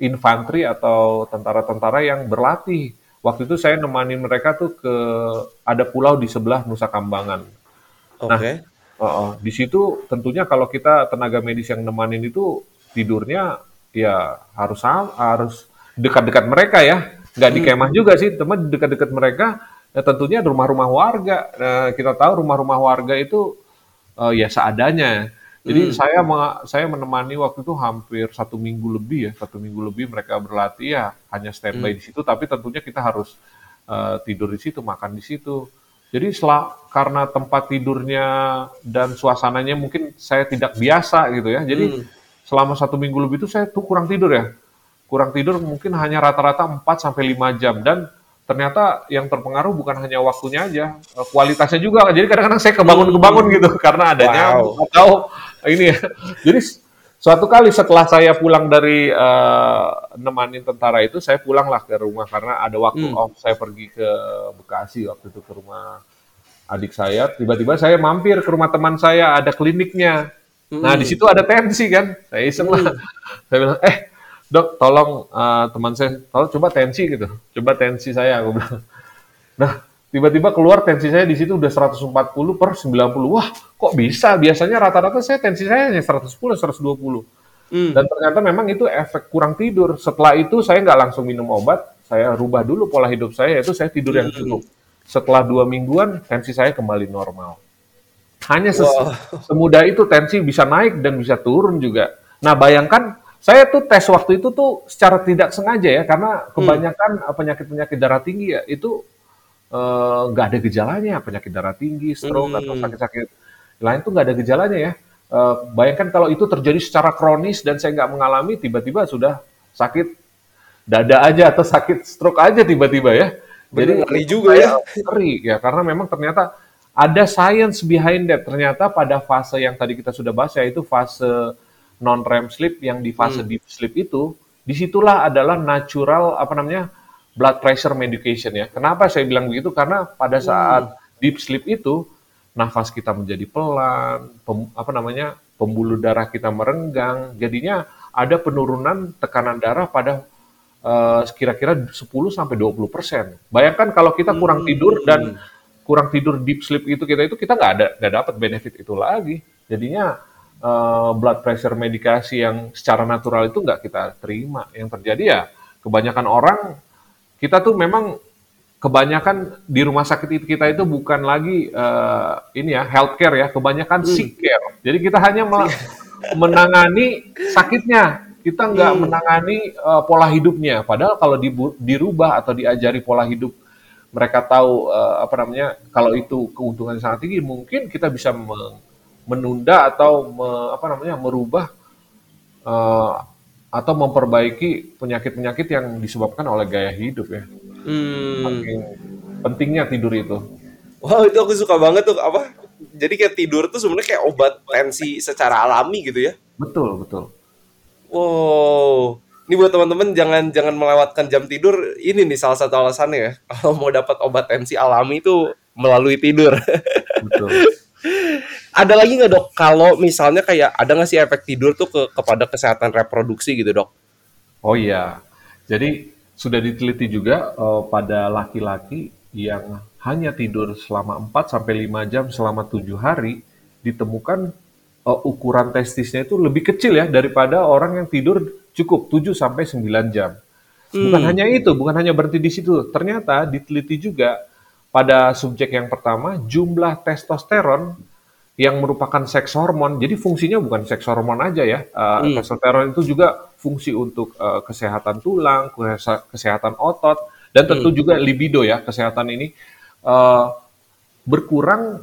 infanteri atau tentara-tentara yang berlatih. Waktu itu saya nemani mereka tuh ke ada pulau di sebelah Nusa Kambangan. Oke. Uh, di situ tentunya kalau kita tenaga medis yang nemanin itu tidurnya ya harus harus dekat-dekat mereka ya, nggak di kemah juga sih, teman dekat-dekat mereka. Ya tentunya rumah-rumah warga. Nah, kita tahu rumah-rumah warga itu uh, ya seadanya. Jadi saya ma- saya menemani waktu itu hampir satu minggu lebih ya, satu minggu lebih mereka berlatih ya hanya standby di situ. Tapi tentunya kita harus uh, tidur di situ, makan di situ. Jadi setelah karena tempat tidurnya dan suasananya mungkin saya tidak biasa gitu ya. Jadi hmm. Selama satu minggu lebih itu saya tuh kurang tidur ya. Kurang tidur mungkin hanya rata-rata 4 sampai 5 jam dan ternyata yang terpengaruh bukan hanya waktunya aja, eh, kualitasnya juga. Jadi kadang-kadang saya kebangun-kebangun gitu karena adanya wow. atau ini ya. Jadi suatu kali setelah saya pulang dari uh, nemanin tentara itu, saya pulanglah ke rumah karena ada waktu hmm. off saya pergi ke Bekasi waktu itu ke rumah adik saya. Tiba-tiba saya mampir ke rumah teman saya, ada kliniknya. Hmm. Nah di situ ada tensi kan, saya iseng lah. Hmm. Saya bilang, eh dok tolong uh, teman saya tolong coba tensi gitu coba tensi saya aku bilang nah tiba-tiba keluar tensi saya di situ udah 140 per 90 wah kok bisa biasanya rata-rata saya tensi saya hanya 110 120 hmm. dan ternyata memang itu efek kurang tidur setelah itu saya nggak langsung minum obat saya rubah dulu pola hidup saya itu saya tidur yang hmm. cukup setelah dua mingguan tensi saya kembali normal hanya wow. semudah itu tensi bisa naik dan bisa turun juga nah bayangkan saya tuh tes waktu itu tuh secara tidak sengaja ya, karena hmm. kebanyakan hmm. penyakit-penyakit darah tinggi ya itu eh, nggak uh, ada gejalanya, penyakit darah tinggi, stroke hmm. atau sakit-sakit lain tuh nggak ada gejalanya ya. Uh, bayangkan kalau itu terjadi secara kronis dan saya nggak mengalami, tiba-tiba sudah sakit dada aja atau sakit stroke aja tiba-tiba ya. Jadi ngeri juga ya. Ngeri ya, karena memang ternyata ada science behind that. Ternyata pada fase yang tadi kita sudah bahas yaitu fase non REM sleep yang di fase hmm. deep sleep itu, di situlah adalah natural apa namanya blood pressure medication ya. Kenapa saya bilang begitu? Karena pada hmm. saat hmm. deep sleep itu nafas kita menjadi pelan, pem, apa namanya pembuluh darah kita merenggang, jadinya ada penurunan tekanan darah pada uh, kira-kira 10 sampai 20 persen. Bayangkan kalau kita kurang hmm. tidur dan kurang tidur deep sleep itu kita itu kita nggak ada nggak dapat benefit itu lagi. Jadinya uh, blood pressure medikasi yang secara natural itu nggak kita terima. Yang terjadi ya kebanyakan orang kita tuh memang kebanyakan di rumah sakit kita itu bukan lagi uh, ini ya healthcare ya, kebanyakan hmm. sick care. Jadi kita hanya menangani sakitnya, kita nggak hmm. menangani uh, pola hidupnya. Padahal kalau dirubah atau diajari pola hidup mereka tahu uh, apa namanya kalau itu keuntungan sangat tinggi, mungkin kita bisa menunda atau me, apa namanya merubah uh, atau memperbaiki penyakit-penyakit yang disebabkan oleh gaya hidup ya. Hmm. pentingnya tidur itu. Wow itu aku suka banget tuh apa? Jadi kayak tidur tuh sebenarnya kayak obat tensi secara alami gitu ya? Betul betul. Wow. Ini buat teman-teman jangan jangan melewatkan jam tidur. Ini nih salah satu alasannya ya. Kalau mau dapat obat tensi alami itu melalui tidur. Betul. ada lagi nggak dok kalau misalnya kayak ada nggak sih efek tidur tuh ke kepada kesehatan reproduksi gitu dok? Oh iya, jadi sudah diteliti juga uh, pada laki-laki yang hanya tidur selama 4 sampai 5 jam selama tujuh hari ditemukan uh, ukuran testisnya itu lebih kecil ya daripada orang yang tidur cukup 7 sampai 9 jam. Bukan hmm. hanya itu, bukan hanya berhenti di situ. Ternyata diteliti juga pada subjek yang pertama jumlah testosteron yang merupakan seks hormon. Jadi fungsinya bukan seks hormon aja ya. Uh, hmm. Testosteron itu juga fungsi untuk uh, kesehatan tulang, kesehatan otot, dan tentu hmm. juga libido ya. Kesehatan ini uh, berkurang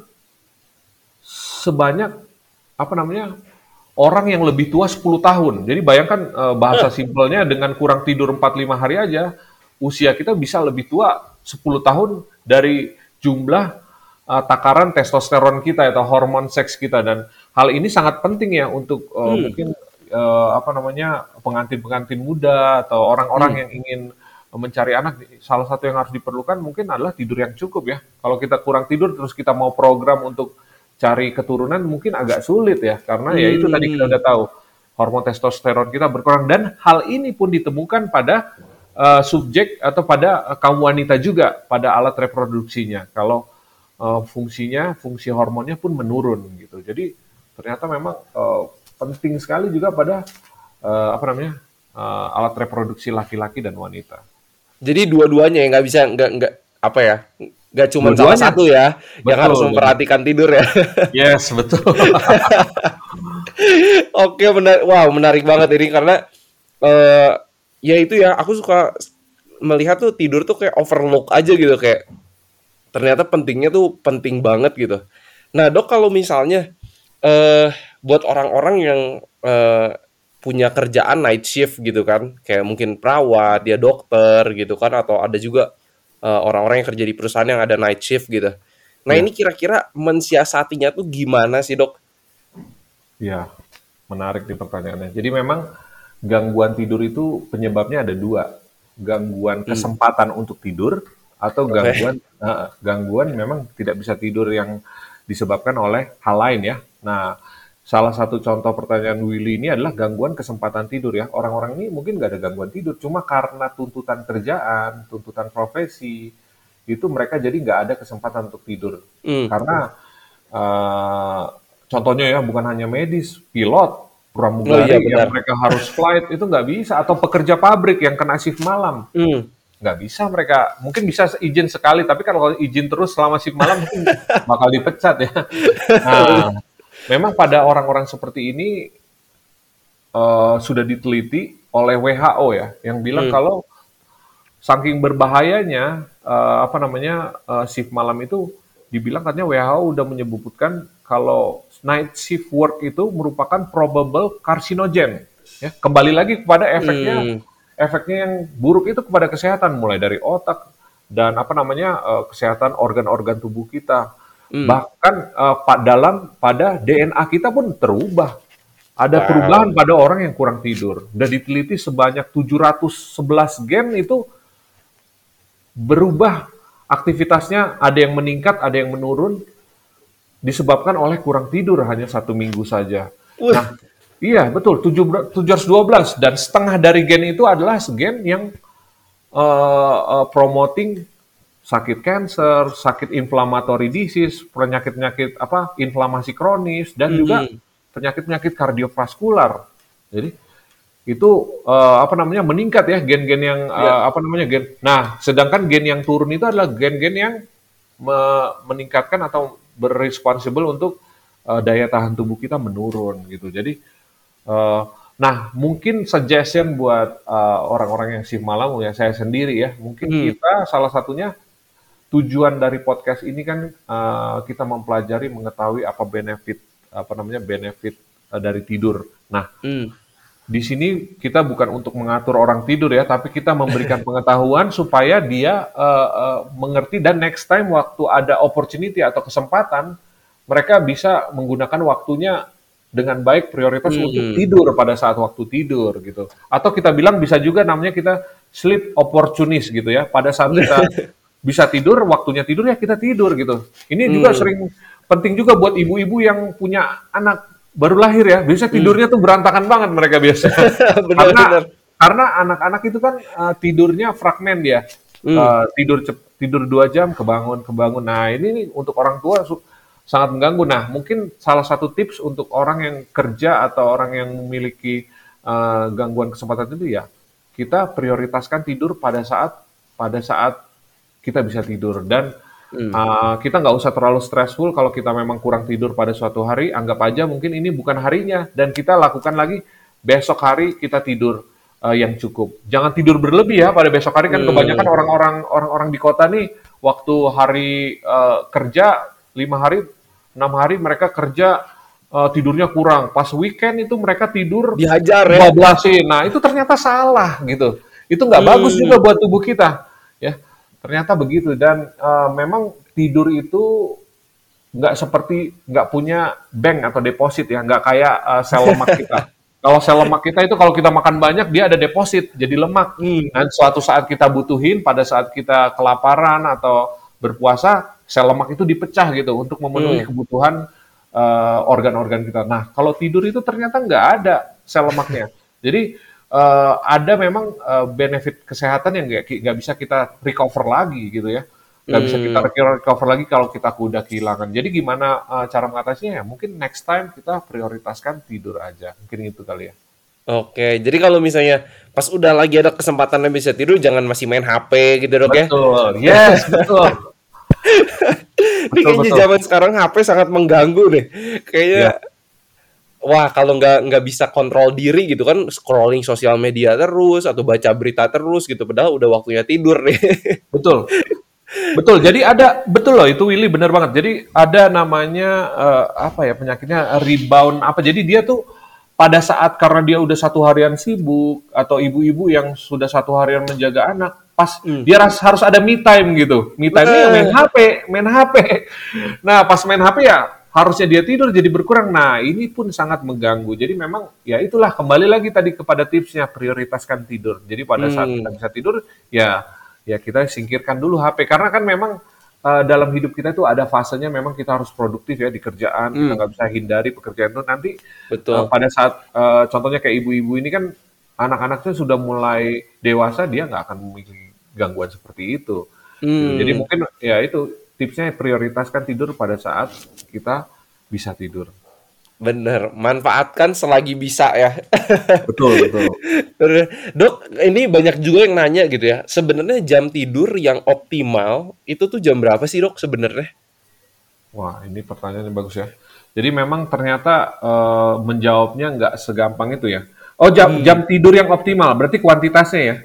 sebanyak apa namanya orang yang lebih tua 10 tahun. Jadi bayangkan uh, bahasa simpelnya dengan kurang tidur 4-5 hari aja, usia kita bisa lebih tua 10 tahun dari jumlah uh, takaran testosteron kita atau hormon seks kita dan hal ini sangat penting ya untuk uh, hmm. mungkin uh, apa namanya pengantin-pengantin muda atau orang-orang hmm. yang ingin mencari anak salah satu yang harus diperlukan mungkin adalah tidur yang cukup ya. Kalau kita kurang tidur terus kita mau program untuk cari keturunan mungkin agak sulit ya karena hmm. ya itu tadi kita udah tahu hormon testosteron kita berkurang dan hal ini pun ditemukan pada uh, subjek atau pada kaum wanita juga pada alat reproduksinya. Kalau uh, fungsinya, fungsi hormonnya pun menurun gitu. Jadi ternyata memang uh, penting sekali juga pada uh, apa namanya uh, alat reproduksi laki-laki dan wanita. Jadi dua-duanya ya nggak bisa nggak nggak apa ya nggak cuma salah satu ya betul, yang harus memperhatikan betul. tidur ya. Yes betul. Oke benar, wow menarik banget ini karena uh, ya itu ya aku suka melihat tuh tidur tuh kayak overlook aja gitu kayak ternyata pentingnya tuh penting banget gitu. Nah dok kalau misalnya eh buat orang-orang yang eh, punya kerjaan night shift gitu kan, kayak mungkin perawat, dia dokter gitu kan, atau ada juga eh, orang-orang yang kerja di perusahaan yang ada night shift gitu. Nah Ya. ini kira-kira mensiasatinya tuh gimana sih dok? Ya, menarik nih pertanyaannya. Jadi memang gangguan tidur itu penyebabnya ada dua. Gangguan kesempatan untuk tidur atau gangguan eh, gangguan memang tidak bisa tidur yang disebabkan oleh hal lain ya. Nah, salah satu contoh pertanyaan Willy ini adalah gangguan kesempatan tidur ya. Orang-orang ini mungkin nggak ada gangguan tidur, cuma karena tuntutan kerjaan, tuntutan profesi, itu mereka jadi nggak ada kesempatan untuk tidur. Hmm. Karena eh, contohnya ya bukan hanya medis, pilot, Oh pramugari iya benar. yang mereka harus flight itu nggak bisa atau pekerja pabrik yang kena shift malam Hmm. nggak bisa mereka mungkin bisa izin sekali tapi kan kalau izin terus selama shift malam mungkin bakal dipecat ya. Nah, memang pada orang-orang seperti ini eh, sudah diteliti oleh WHO ya yang bilang Hmm. kalau saking berbahayanya eh, apa namanya eh, shift malam itu dibilang katanya WHO udah menyebutkan kalau night shift work itu merupakan probable carcinogen ya kembali lagi kepada efeknya Hmm. efeknya yang buruk itu kepada kesehatan mulai dari otak dan apa namanya eh, kesehatan organ-organ tubuh kita Hmm. bahkan pa- dalam pada DNA kita pun terubah ada Wow. perubahan pada orang yang kurang tidur dan diteliti sebanyak 711 gen itu berubah aktivitasnya ada yang meningkat ada yang menurun disebabkan oleh kurang tidur hanya satu minggu saja. Wih. Nah, iya betul 7 712 dan setengah dari gen itu adalah gen yang eh, eh, promoting sakit kanker, sakit inflammatory disease, penyakit-penyakit apa inflamasi kronis dan juga Mhm. penyakit-penyakit kardiovaskular. Jadi itu eh, apa namanya meningkat ya gen-gen yang eh, Ya. apa namanya gen. Nah, sedangkan gen yang turun itu adalah gen-gen yang me- meningkatkan atau berresponsible untuk eh, daya tahan tubuh kita menurun gitu. Jadi eh, nah mungkin suggestion buat orang-orang yang shift malam ya saya sendiri ya mungkin Hmm. kita salah satunya tujuan dari podcast ini kan eh, kita mempelajari mengetahui apa benefit apa namanya benefit eh, dari tidur. Nah Hmm. di sini kita bukan untuk mengatur orang tidur ya, tapi kita memberikan pengetahuan supaya dia eh, eh, mengerti dan next time waktu ada opportunity atau kesempatan, mereka bisa menggunakan waktunya dengan baik prioritas Hmm. untuk tidur pada saat waktu tidur gitu. Atau kita bilang bisa juga namanya kita sleep opportunist gitu ya. Pada saat kita bisa tidur, waktunya tidur ya kita tidur gitu. Ini juga Hmm. sering penting juga buat ibu-ibu yang punya anak baru lahir ya. Biasanya tidurnya tuh berantakan banget mereka biasa. karena Benar-benar. karena anak-anak itu kan uh, tidurnya fragmen dia. Hmm. Uh, tidur tidur dua jam kebangun kebangun. Nah ini nih untuk orang tua sangat mengganggu. Nah mungkin salah satu tips untuk orang yang kerja atau orang yang memiliki uh, gangguan kesempatan itu ya kita prioritaskan tidur pada saat pada saat kita bisa tidur dan Hmm. uh, kita nggak usah terlalu stressful kalau kita memang kurang tidur pada suatu hari anggap aja mungkin ini bukan harinya dan kita lakukan lagi besok hari kita tidur uh, yang cukup jangan tidur berlebih ya pada besok hari kan Hmm. kebanyakan orang-orang orang-orang di kota nih waktu hari uh, kerja lima hari enam hari mereka kerja uh, tidurnya kurang pas weekend itu mereka tidur Dihajar ya. Nah, itu ternyata salah gitu. Itu nggak Hmm. bagus juga buat tubuh kita. Ya, ternyata begitu. Dan eh, memang tidur itu nggak seperti nggak punya bank atau deposit ya, nggak kayak eh, sel lemak kita. Kalau sel lemak kita itu kalau kita makan banyak dia ada deposit jadi lemak. Hmm. Dan suatu saat kita butuhin, pada saat kita kelaparan atau berpuasa, sel lemak itu dipecah gitu untuk memenuhi Hmm. kebutuhan eh, organ-organ kita. Nah, kalau tidur itu ternyata nggak ada sel lemaknya. Jadi eh, ada memang eh, benefit kesehatan yang nggak bisa kita recover lagi gitu ya. Nggak bisa Hmm. kita recover lagi kalau kita udah kehilangan. Jadi gimana eh, cara mengatasinya ya? Mungkin next time kita prioritaskan tidur aja. Mungkin itu kali ya. Oke, jadi kalau misalnya pas udah lagi ada kesempatan yang bisa tidur, jangan masih main HP gitu dok ya. Betul, yes, betul. Ini kayaknya betul. zaman sekarang HP sangat mengganggu deh. Kayaknya Ya. Wah kalau nggak nggak bisa kontrol diri gitu kan scrolling sosial media terus atau baca berita terus gitu padahal udah waktunya tidur nih. Betul. Betul. Jadi ada betul loh itu Willy bener banget. Jadi ada namanya uh, apa ya penyakitnya rebound apa. Jadi dia tuh pada saat karena dia udah satu harian sibuk atau ibu-ibu yang sudah satu harian menjaga anak pas hmm. dia harus, harus ada me time gitu. Me time uh. main HP, main HP. Nah, pas main HP ya harusnya dia tidur jadi berkurang. Nah, ini pun sangat mengganggu. Jadi memang ya itulah kembali lagi tadi kepada tipsnya prioritaskan tidur. Jadi pada hmm. saat kita bisa tidur ya ya kita singkirkan dulu HP karena kan memang uh, dalam hidup kita itu ada fasenya memang kita harus produktif ya di kerjaan. Hmm. Kita nggak bisa hindari pekerjaan itu nanti Betul. Uh, pada saat uh, contohnya kayak ibu-ibu ini kan anak-anaknya sudah mulai dewasa dia nggak akan memiliki gangguan seperti itu. Hmm. Jadi mungkin ya itu tipsnya prioritaskan tidur pada saat kita bisa tidur. Bener, manfaatkan selagi bisa ya. Betul, betul. Dok, ini banyak juga yang nanya gitu ya. Sebenarnya jam tidur yang optimal itu tuh jam berapa sih dok sebenarnya? Wah, ini pertanyaan yang bagus ya. Jadi memang ternyata uh, menjawabnya nggak segampang itu ya. Oh jam hmm. jam tidur yang optimal, berarti kuantitasnya ya?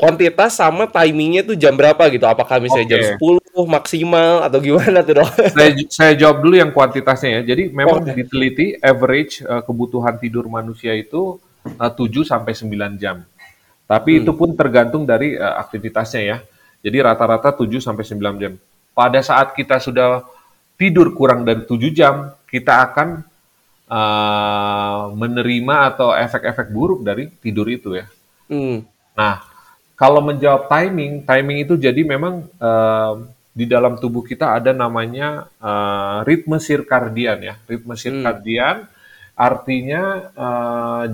kuantitas sama timingnya tuh jam berapa gitu? Apakah misalnya okay. jam 10 maksimal atau gimana tuh dok? Saya, saya jawab dulu yang kuantitasnya ya. Jadi memang okay. diteliti average uh, kebutuhan tidur manusia itu uh, 7 sampai 9 jam. Tapi hmm. itu pun tergantung dari uh, aktivitasnya ya. Jadi rata-rata 7 sampai 9 jam. Pada saat kita sudah tidur kurang dari 7 jam, kita akan uh, menerima atau efek-efek buruk dari tidur itu ya. Hmm. Nah, kalau menjawab timing, timing itu jadi memang uh, di dalam tubuh kita ada namanya uh, ritme sirkadian ya. Ritme hmm. sirkadian hmm. artinya uh,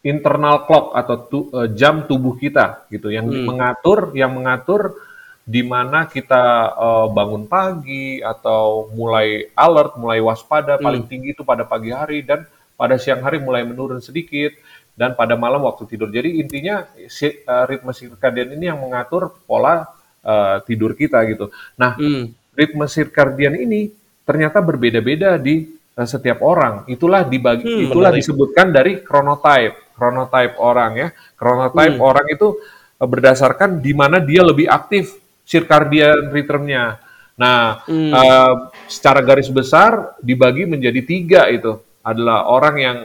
internal clock atau tu, uh, jam tubuh kita gitu yang hmm. mengatur yang mengatur di mana kita uh, bangun pagi atau mulai alert, mulai waspada hmm. paling tinggi itu pada pagi hari dan pada siang hari mulai menurun sedikit dan pada malam waktu tidur. Jadi intinya si, uh, ritme sirkadian ini yang mengatur pola uh, tidur kita gitu. Nah, hmm. ritme sirkadian ini ternyata berbeda-beda di uh, setiap orang. Itulah dibagi hmm, itulah menarik. disebutkan dari chronotype. Chronotype orang ya. Chronotype hmm. orang itu uh, berdasarkan di mana dia lebih aktif circadian rhythmnya. Nah, hmm. uh, secara garis besar dibagi menjadi tiga itu adalah orang yang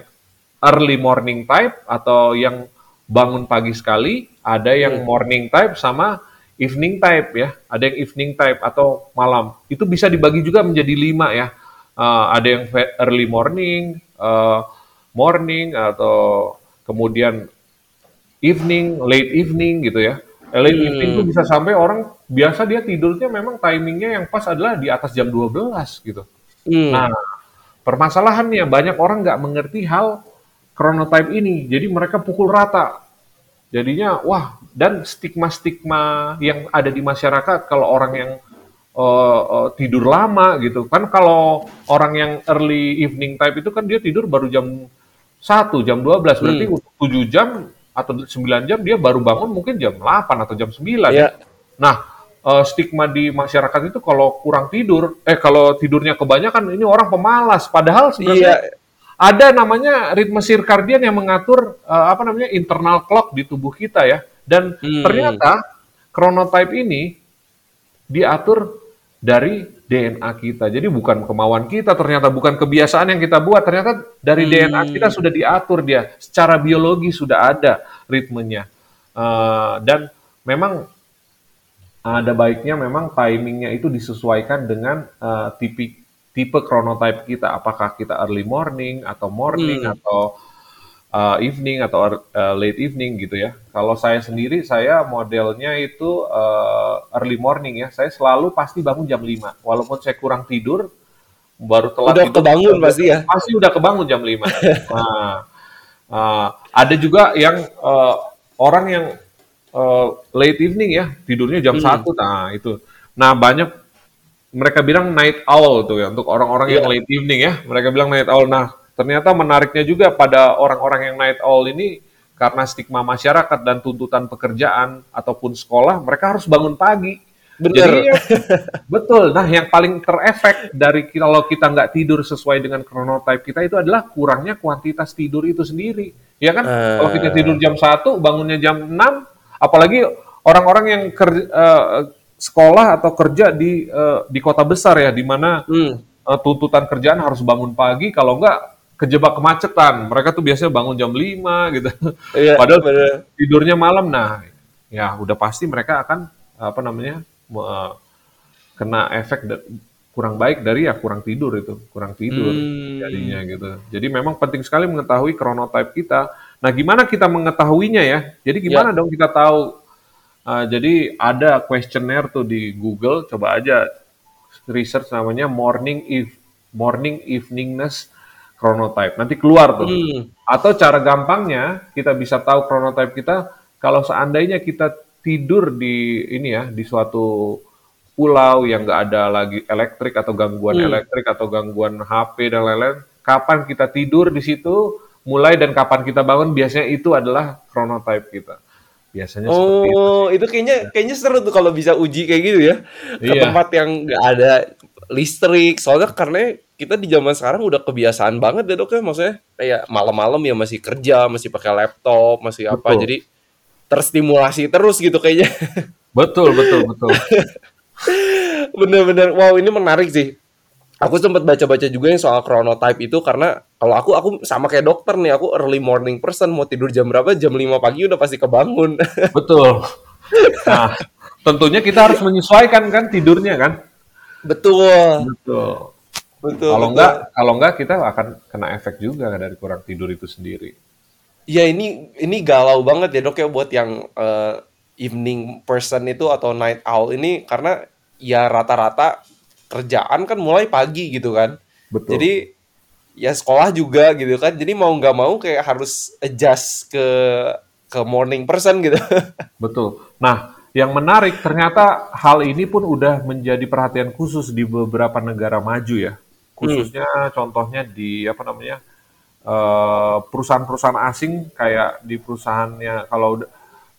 early morning type atau yang bangun pagi sekali, ada yang hmm. morning type sama evening type ya, ada yang evening type atau malam. Itu bisa dibagi juga menjadi lima ya. Uh, ada yang early morning, uh, morning atau kemudian evening, late evening gitu ya. Late hmm. evening itu bisa sampai orang biasa dia tidurnya memang timingnya yang pas adalah di atas jam 12 gitu. Hmm. Nah, permasalahannya banyak orang nggak mengerti hal chronotype ini. Jadi mereka pukul rata. Jadinya wah dan stigma-stigma yang ada di masyarakat kalau orang yang uh, uh, tidur lama gitu. Kan kalau orang yang early evening type itu kan dia tidur baru jam 1, jam 12. Berarti hmm. untuk 7 jam atau 9 jam dia baru bangun mungkin jam 8 atau jam 9. Yeah. Nah, uh, stigma di masyarakat itu kalau kurang tidur, eh kalau tidurnya kebanyakan ini orang pemalas. Padahal sebenarnya yeah ada namanya ritme sirkadian yang mengatur uh, apa namanya internal clock di tubuh kita ya. Dan hmm. ternyata chronotype ini diatur dari DNA kita. Jadi bukan kemauan kita, ternyata bukan kebiasaan yang kita buat, ternyata dari hmm. DNA kita sudah diatur dia. Secara biologi sudah ada ritmenya. Uh, dan memang ada baiknya memang timingnya itu disesuaikan dengan uh, tipik tipe chronotype kita, apakah kita early morning atau morning hmm. atau uh, evening atau uh, late evening gitu ya. Kalau saya sendiri saya modelnya itu uh, early morning ya. Saya selalu pasti bangun jam 5. Walaupun saya kurang tidur baru telat udah tidur, kebangun pasti ya. Pasti udah kebangun jam 5. nah, uh, ada juga yang uh, orang yang uh, late evening ya, tidurnya jam hmm. 1. Nah, itu. Nah, banyak mereka bilang night owl tuh ya untuk orang-orang yeah. yang iya. late evening ya. Mereka bilang night owl. Nah, ternyata menariknya juga pada orang-orang yang night owl ini karena stigma masyarakat dan tuntutan pekerjaan ataupun sekolah, mereka harus bangun pagi. Bener. Jadi ya, betul. Nah, yang paling terefek dari kalau kita nggak tidur sesuai dengan chronotype kita itu adalah kurangnya kuantitas tidur itu sendiri. Ya kan? Ah. Kalau kita tidur jam 1, bangunnya jam 6, apalagi orang-orang yang kerja, eh, sekolah atau kerja di eh, di kota besar ya, di mana Hmm. eh, tuntutan kerjaan harus bangun pagi, kalau nggak kejebak kemacetan. Mereka tuh biasanya bangun jam 5 gitu. Iya, Padahal bener. tidurnya malam. Nah, ya udah pasti mereka akan apa namanya eh, kena efek kurang baik dari ya kurang tidur itu, kurang tidur Hmm. jadinya gitu. Jadi memang penting sekali mengetahui chronotype kita. Nah, gimana kita mengetahuinya ya? Jadi gimana dong kita tahu? Uh, jadi ada kuesioner tuh di Google, coba aja research namanya morning if morning eveningness chronotype. Nanti keluar tuh. Hmm. Atau cara gampangnya kita bisa tahu chronotype kita kalau seandainya kita tidur di ini ya di suatu pulau yang nggak ada lagi elektrik atau gangguan Hmm. elektrik atau gangguan HP dan lain-lain. Kapan kita tidur di situ, mulai dan kapan kita bangun biasanya itu adalah chronotype kita. Biasanya seperti itu. Oh, itu kayaknya kayaknya seru tuh kalau bisa uji kayak gitu ya. Ke Iya. tempat yang nggak ada listrik. Soalnya karena kita di zaman sekarang udah kebiasaan banget ya dok ya. Maksudnya kayak malam-malam ya masih kerja, masih pakai laptop, masih apa. Betul. Jadi terstimulasi terus gitu kayaknya. Betul, betul, betul. Bener-bener. Wow, ini menarik sih. Aku sempat baca-baca juga yang soal chronotype itu karena kalau aku aku sama kayak dokter nih, aku early morning person mau tidur jam berapa? Jam 5 pagi udah pasti kebangun. betul. Nah, tentunya kita harus menyesuaikan kan tidurnya kan? betul. Betul. Betul. Kalau enggak, kalau enggak kita akan kena efek juga dari kurang tidur itu sendiri. Ya ini ini galau banget ya dok ya buat yang eh, evening person itu atau night owl ini karena ya rata-rata kerjaan kan mulai pagi gitu kan. Betul. Jadi ya sekolah juga gitu kan. Jadi mau nggak mau kayak harus adjust ke ke morning person gitu. Betul. Nah, yang menarik ternyata hal ini pun udah menjadi perhatian khusus di beberapa negara maju ya. Khususnya contohnya di apa namanya eh, perusahaan-perusahaan asing kayak di perusahaannya kalau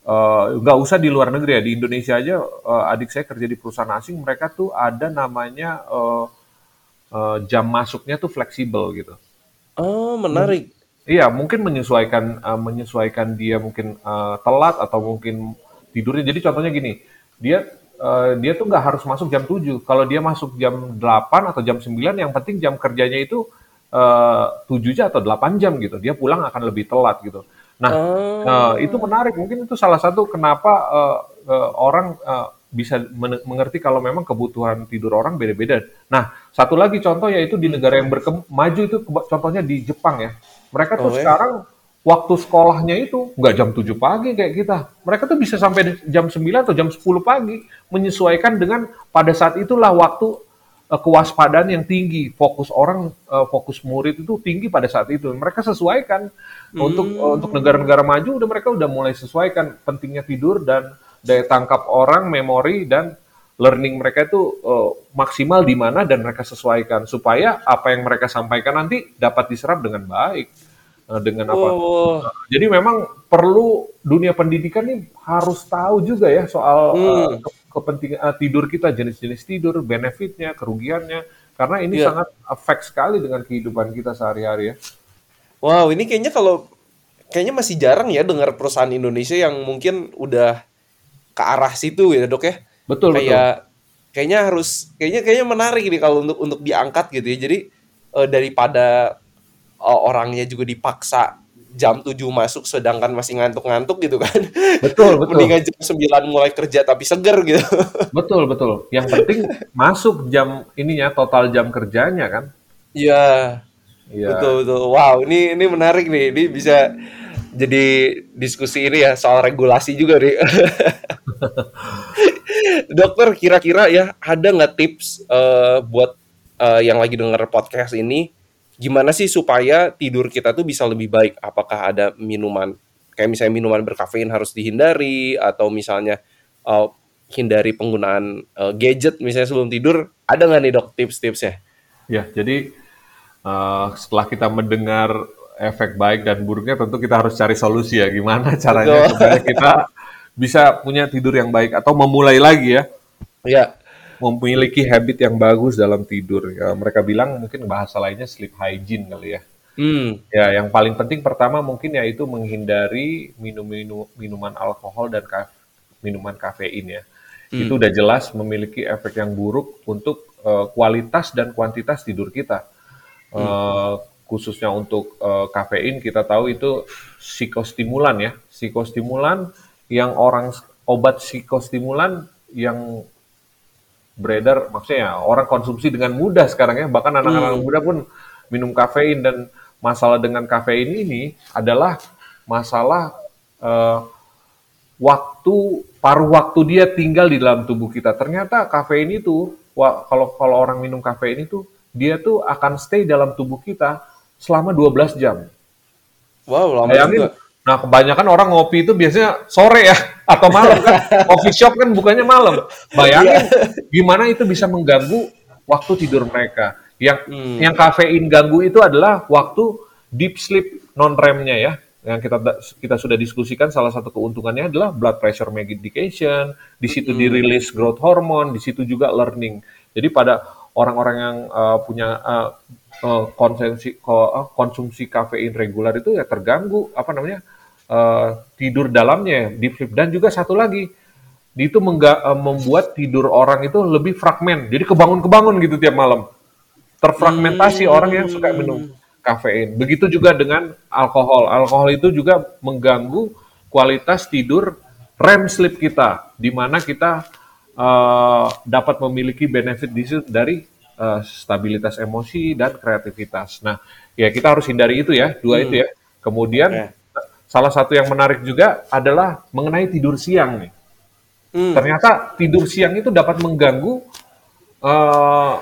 eh, nggak usah di luar negeri ya di Indonesia aja eh, adik saya kerja di perusahaan asing mereka tuh ada namanya eh, eh, jam masuknya tuh fleksibel gitu. Oh menarik. Iya, mungkin menyesuaikan eh, menyesuaikan dia mungkin eh, telat atau mungkin tidurnya. Jadi contohnya gini, dia eh, dia tuh nggak harus masuk jam 7. Kalau dia masuk jam 8 atau jam 9, yang penting jam kerjanya itu 7 jam atau 8 jam gitu. Dia pulang akan lebih telat gitu. Nah, Oh. eh, itu menarik. Mungkin itu salah satu kenapa eh, eh, orang eh, bisa men- mengerti kalau memang kebutuhan tidur orang beda-beda. Nah, satu lagi contoh yaitu di negara yang maju itu contohnya di Jepang ya. Mereka tuh Oh, ya? sekarang waktu sekolahnya itu nggak jam 7 pagi kayak kita. Mereka tuh bisa sampai jam 9 atau jam 10 pagi menyesuaikan dengan pada saat itulah waktu eh, kewaspadaan yang tinggi, fokus orang, eh, fokus murid itu tinggi pada saat itu. Mereka sesuaikan untuk Hmm. eh, untuk negara-negara maju udah mereka udah mulai sesuaikan pentingnya tidur dan daya tangkap orang, memori dan learning mereka itu eh, maksimal di mana dan mereka sesuaikan supaya apa yang mereka sampaikan nanti dapat diserap dengan baik Eh, dengan apa Oh. jadi memang perlu dunia pendidikan nih harus tahu juga ya soal Hmm. uh, ke- kepentingan uh, tidur kita, jenis-jenis tidur, benefitnya, kerugiannya, karena ini Iya. sangat efek sekali dengan kehidupan kita sehari-hari ya. Wow, ini kayaknya kalau kayaknya masih jarang ya dengar perusahaan Indonesia yang mungkin udah ke arah situ ya, Dok ya. Betul betul. Kayak kayaknya harus kayaknya kayaknya menarik nih kalau untuk untuk diangkat gitu ya. Jadi eh, daripada eh, orangnya juga dipaksa jam 7 masuk sedangkan masih ngantuk-ngantuk gitu kan. Betul betul. Mendingan jam 9 mulai kerja tapi seger gitu. Betul betul. Yang penting masuk jam ininya total jam kerjanya kan. Iya. Iya. Betul betul. Wow, ini ini menarik nih. Ini bisa jadi diskusi ini ya soal regulasi juga nih. Dokter, kira-kira ya ada nggak tips eh, buat eh, yang lagi denger podcast ini, gimana sih supaya tidur kita tuh bisa lebih baik? Apakah ada minuman kayak misalnya minuman berkafein harus dihindari atau misalnya eh, hindari penggunaan eh, gadget misalnya sebelum tidur? Ada nggak nih dok tips-tipsnya? Ya, jadi uh, setelah kita mendengar efek baik dan buruknya, tentu kita harus cari solusi ya. Gimana caranya supaya kita bisa punya tidur yang baik atau memulai lagi ya. Ya. memiliki habit yang bagus dalam tidur. Ya, mereka bilang mungkin bahasa lainnya sleep hygiene kali ya. Hmm. Ya, yang paling penting pertama mungkin yaitu menghindari minum minum minuman alkohol dan minuman kafein ya. Hmm. Itu udah jelas memiliki efek yang buruk untuk uh, kualitas dan kuantitas tidur kita. Uh, khususnya untuk uh, kafein kita tahu itu psikostimulan ya, psikostimulan yang orang obat psikostimulan yang beredar maksudnya orang konsumsi dengan mudah sekarang ya. Bahkan anak-anak Hmm. muda pun minum kafein dan masalah dengan kafein ini adalah masalah eh, waktu paruh waktu dia tinggal di dalam tubuh kita. Ternyata kafein itu kalau kalau orang minum kafein itu dia tuh akan stay dalam tubuh kita selama 12 jam Wow, lama Bayangin, juga. nah kebanyakan orang ngopi itu biasanya sore ya atau malam kan. Coffee shop kan bukannya malam. Bayangin gimana itu bisa mengganggu waktu tidur mereka. Yang Hmm. yang kafein ganggu itu adalah waktu deep sleep non REM-nya ya. Yang kita kita sudah diskusikan salah satu keuntungannya adalah blood pressure medication, di situ dirilis growth hormone, di situ juga learning. Jadi pada orang-orang yang uh, punya uh, uh, konsumsi ko- uh, konsumsi kafein reguler itu ya terganggu apa namanya uh, tidur dalamnya deep sleep. Dan juga satu lagi itu mengga- uh, membuat tidur orang itu lebih fragmen. Jadi kebangun-kebangun gitu tiap malam. Terfragmentasi orang yang suka minum kafein. Begitu juga dengan alkohol. Alkohol itu juga mengganggu kualitas tidur REM sleep kita di mana kita uh, dapat memiliki benefit dari uh, stabilitas emosi dan kreativitas. Nah, ya kita harus hindari itu ya, dua itu ya. Kemudian Oke. salah satu yang menarik juga adalah mengenai tidur siang nih. Hmm. Ternyata tidur siang itu dapat mengganggu uh,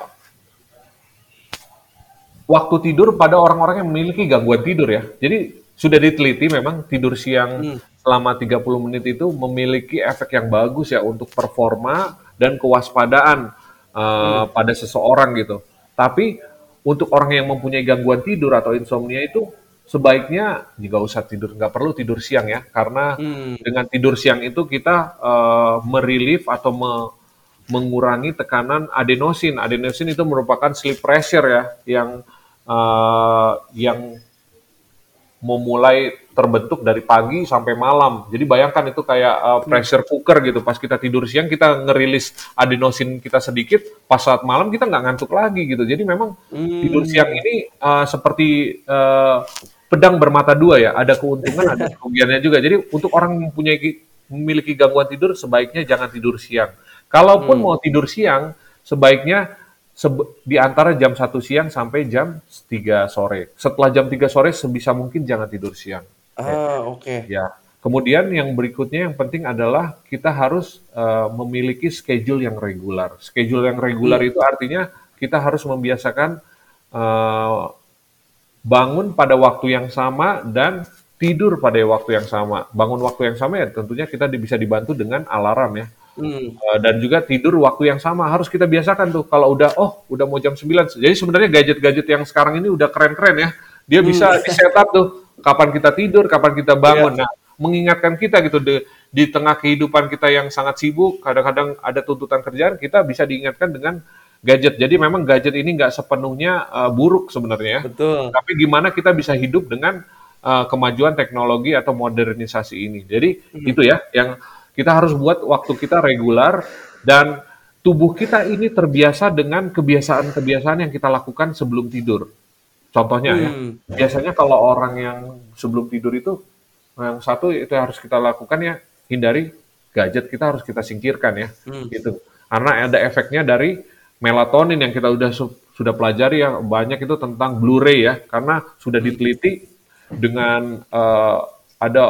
waktu tidur pada orang-orang yang memiliki gangguan tidur ya. Jadi sudah diteliti memang tidur siang selama 30 menit itu memiliki efek yang bagus ya untuk performa dan kewaspadaan uh, pada seseorang gitu. Tapi untuk orang yang mempunyai gangguan tidur atau insomnia itu sebaiknya nggak usah tidur, nggak perlu tidur siang ya, karena Hmm. dengan tidur siang itu kita uh, merelief atau me- mengurangi tekanan adenosin. Adenosin itu merupakan sleep pressure ya, yang uh, yang memulai terbentuk dari pagi sampai malam. Jadi bayangkan itu kayak uh, pressure cooker gitu. Pas kita tidur siang kita ngerilis adenosin kita sedikit, pas saat malam kita nggak ngantuk lagi gitu. Jadi memang tidur siang ini uh, seperti uh, pedang bermata dua ya. Ada keuntungan, ada kerugiannya juga. Jadi untuk orang yang mempunyai memiliki gangguan tidur sebaiknya jangan tidur siang. Kalaupun mau tidur siang, sebaiknya sebe- di antara jam 1 siang sampai jam 3 sore. Setelah jam 3 sore sebisa mungkin jangan tidur siang. Ah, oke. Ya. Kemudian yang berikutnya yang penting adalah kita harus eh, memiliki schedule yang regular. Schedule yang regular itu artinya kita harus membiasakan eh, bangun pada waktu yang sama dan tidur pada waktu yang sama. Bangun waktu yang sama ya tentunya kita bisa dibantu dengan alarm ya. Hmm. Uh, dan juga tidur waktu yang sama harus kita biasakan tuh kalau udah oh udah mau jam 9 jadi sebenarnya gadget-gadget yang sekarang ini udah keren-keren ya dia bisa di setup tuh kapan kita tidur kapan kita bangun nah mengingatkan kita gitu di, di tengah kehidupan kita yang sangat sibuk kadang-kadang ada tuntutan kerjaan kita bisa diingatkan dengan gadget jadi memang gadget ini nggak sepenuhnya uh, buruk sebenarnya ya Betul. tapi gimana kita bisa hidup dengan uh, kemajuan teknologi atau modernisasi ini. Jadi itu ya yang kita harus buat waktu kita regular dan tubuh kita ini terbiasa dengan kebiasaan-kebiasaan yang kita lakukan sebelum tidur. Contohnya ya, Hmm. biasanya kalau orang yang sebelum tidur itu yang satu itu harus kita lakukan ya hindari gadget kita harus kita singkirkan ya Hmm. gitu karena ada efeknya dari melatonin yang kita udah su- sudah pelajari ya banyak itu tentang Blu-ray ya karena sudah diteliti dengan eh, ada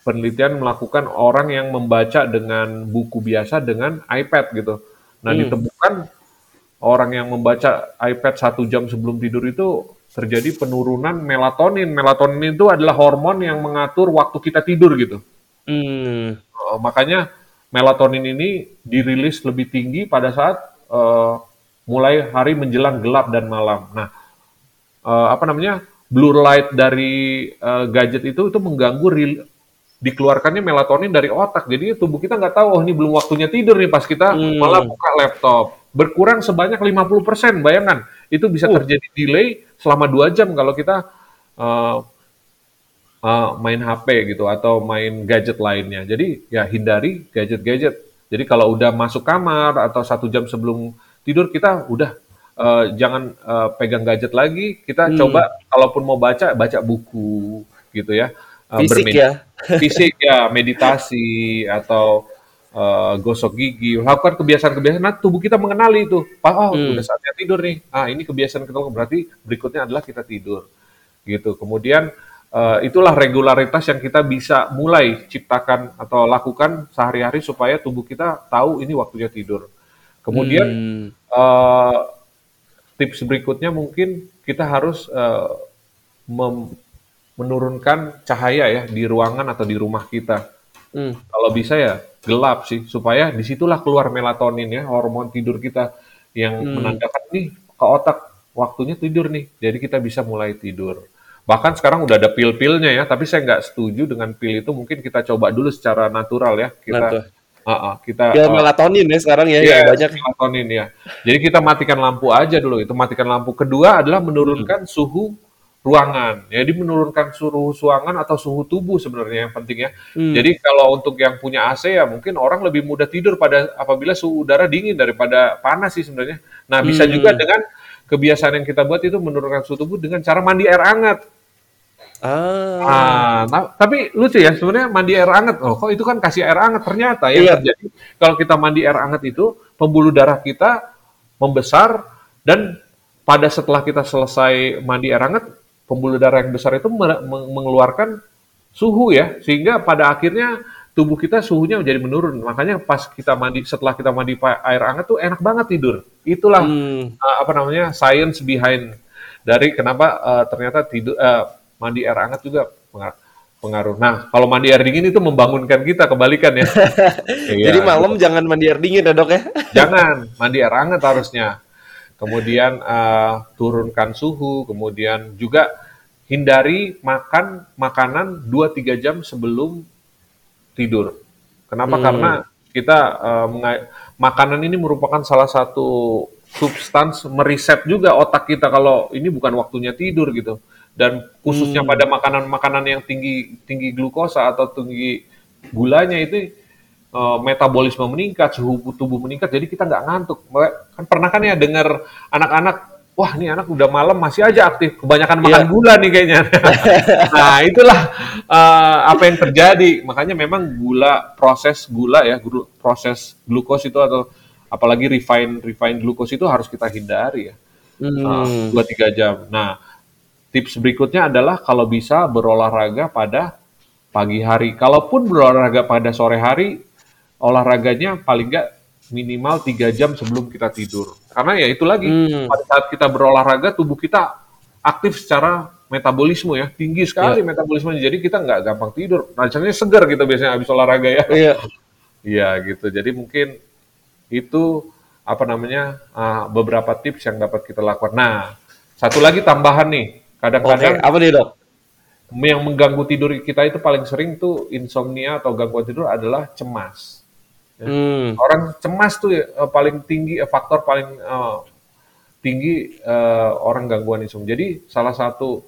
penelitian melakukan orang yang membaca dengan buku biasa dengan iPad gitu. Nah ditemukan orang yang membaca iPad satu jam sebelum tidur itu terjadi penurunan melatonin. Melatonin itu adalah hormon yang mengatur waktu kita tidur gitu. Hmm. Uh, makanya melatonin ini dirilis lebih tinggi pada saat uh, mulai hari menjelang gelap dan malam. Nah, uh, apa namanya blue light dari uh, gadget itu itu mengganggu rel- dikeluarkannya melatonin dari otak. Jadi tubuh kita nggak tahu, oh ini belum waktunya tidur nih pas kita Hmm. malah buka laptop. Berkurang sebanyak 50%, bayangkan. Itu bisa Uh. terjadi delay selama dua jam kalau kita eh, eh, main HP gitu atau main gadget lainnya. Jadi ya hindari gadget-gadget. Jadi kalau udah masuk kamar atau satu jam sebelum tidur kita udah eh, jangan eh, pegang gadget lagi. Kita Hmm. coba kalaupun mau baca baca buku gitu ya. Eh, Fisik ya. fisik ya meditasi atau eh, gosok gigi lakukan kebiasaan-kebiasaan nah tubuh kita mengenali itu Pak, oh Hmm. udah saatnya tidur nih ah ini kebiasaan kita berarti berikutnya adalah kita tidur gitu kemudian eh, itulah regularitas yang kita bisa mulai ciptakan atau lakukan sehari-hari supaya tubuh kita tahu ini waktunya tidur kemudian Hmm. eh, tips berikutnya mungkin kita harus mem- menurunkan cahaya ya di ruangan atau di rumah kita. Hmm. Kalau bisa ya gelap sih supaya di situlah keluar melatonin ya hormon tidur kita yang Hmm. menandakan nih ke otak waktunya tidur nih. Jadi kita bisa mulai tidur. Bahkan sekarang udah ada pil-pilnya ya, tapi saya nggak setuju dengan pil itu. Mungkin kita coba dulu secara natural ya. Kita, tuh. Ah, ah, kita Pil ah, melatonin ya sekarang ya, Iya, yang banyak. melatonin ya. Jadi kita matikan lampu aja dulu. Itu matikan lampu. Kedua adalah menurunkan suhu ruangan. Jadi menurunkan suhu ruangan atau suhu tubuh sebenarnya yang penting ya. Hmm. Jadi kalau untuk yang punya AC ya mungkin orang lebih mudah tidur pada apabila suhu udara dingin daripada panas sih sebenarnya. Nah bisa Hmm. juga dengan kebiasaan yang kita buat itu menurunkan suhu tubuh dengan cara mandi air hangat. Ah. Ah, nah, tapi lucu ya sebenarnya mandi air hangat. Oh, kok itu kan kasih air hangat ternyata yang Iya. terjadi kalau kita mandi air hangat itu pembuluh darah kita membesar dan pada setelah kita selesai mandi air hangat pembuluh darah yang besar itu me- me- mengeluarkan suhu ya sehingga pada akhirnya tubuh kita suhunya menjadi menurun. Makanya pas kita mandi setelah kita mandi air hangat tuh enak banget tidur. Itulah Hmm. uh, apa namanya science behind dari kenapa uh, ternyata tidur uh, mandi air hangat juga penga- pengaruh. Nah, kalau mandi air dingin itu membangunkan kita kebalikan ya. Iya. Jadi malam jangan mandi air dingin ya dok ya? jangan mandi air hangat harusnya. Kemudian uh, turunkan suhu, kemudian juga hindari makan makanan 2-3 jam sebelum tidur. Kenapa? Hmm. Karena kita uh, makanan ini merupakan salah satu substans meriset juga otak kita kalau ini bukan waktunya tidur gitu. Dan khususnya Hmm. pada makanan-makanan yang tinggi tinggi glukosa atau tinggi gulanya itu eh, metabolisme meningkat, suhu tubuh meningkat, jadi kita nggak ngantuk. Kan pernah kan ya dengar anak-anak, wah ini anak udah malam masih aja aktif, kebanyakan makan Iya. gula nih kayaknya. nah itulah eh, apa yang terjadi. Makanya memang gula, proses gula ya, glu- proses glukos itu atau apalagi refine refine glukos itu harus kita hindari ya. Hmm. Dua tiga jam. Nah tips berikutnya adalah kalau bisa berolahraga pada pagi hari. Kalaupun berolahraga pada sore hari, olahraganya paling nggak minimal tiga jam sebelum kita tidur. Karena ya itu lagi, Hmm. pada saat kita berolahraga, tubuh kita aktif secara metabolisme ya, tinggi sekali metabolismenya. Jadi kita nggak gampang tidur. Rasanya segar kita biasanya habis olahraga ya. Iya. Iya gitu. Jadi mungkin itu apa namanya ah, beberapa tips yang dapat kita lakukan. Nah, satu lagi tambahan nih. Kadang-kadang apa nih dok? yang mengganggu tidur kita itu paling sering tuh insomnia atau gangguan tidur adalah cemas. Hmm. Orang cemas tuh ya, paling tinggi eh, faktor paling eh, tinggi eh, orang gangguan insomnia. Jadi salah satu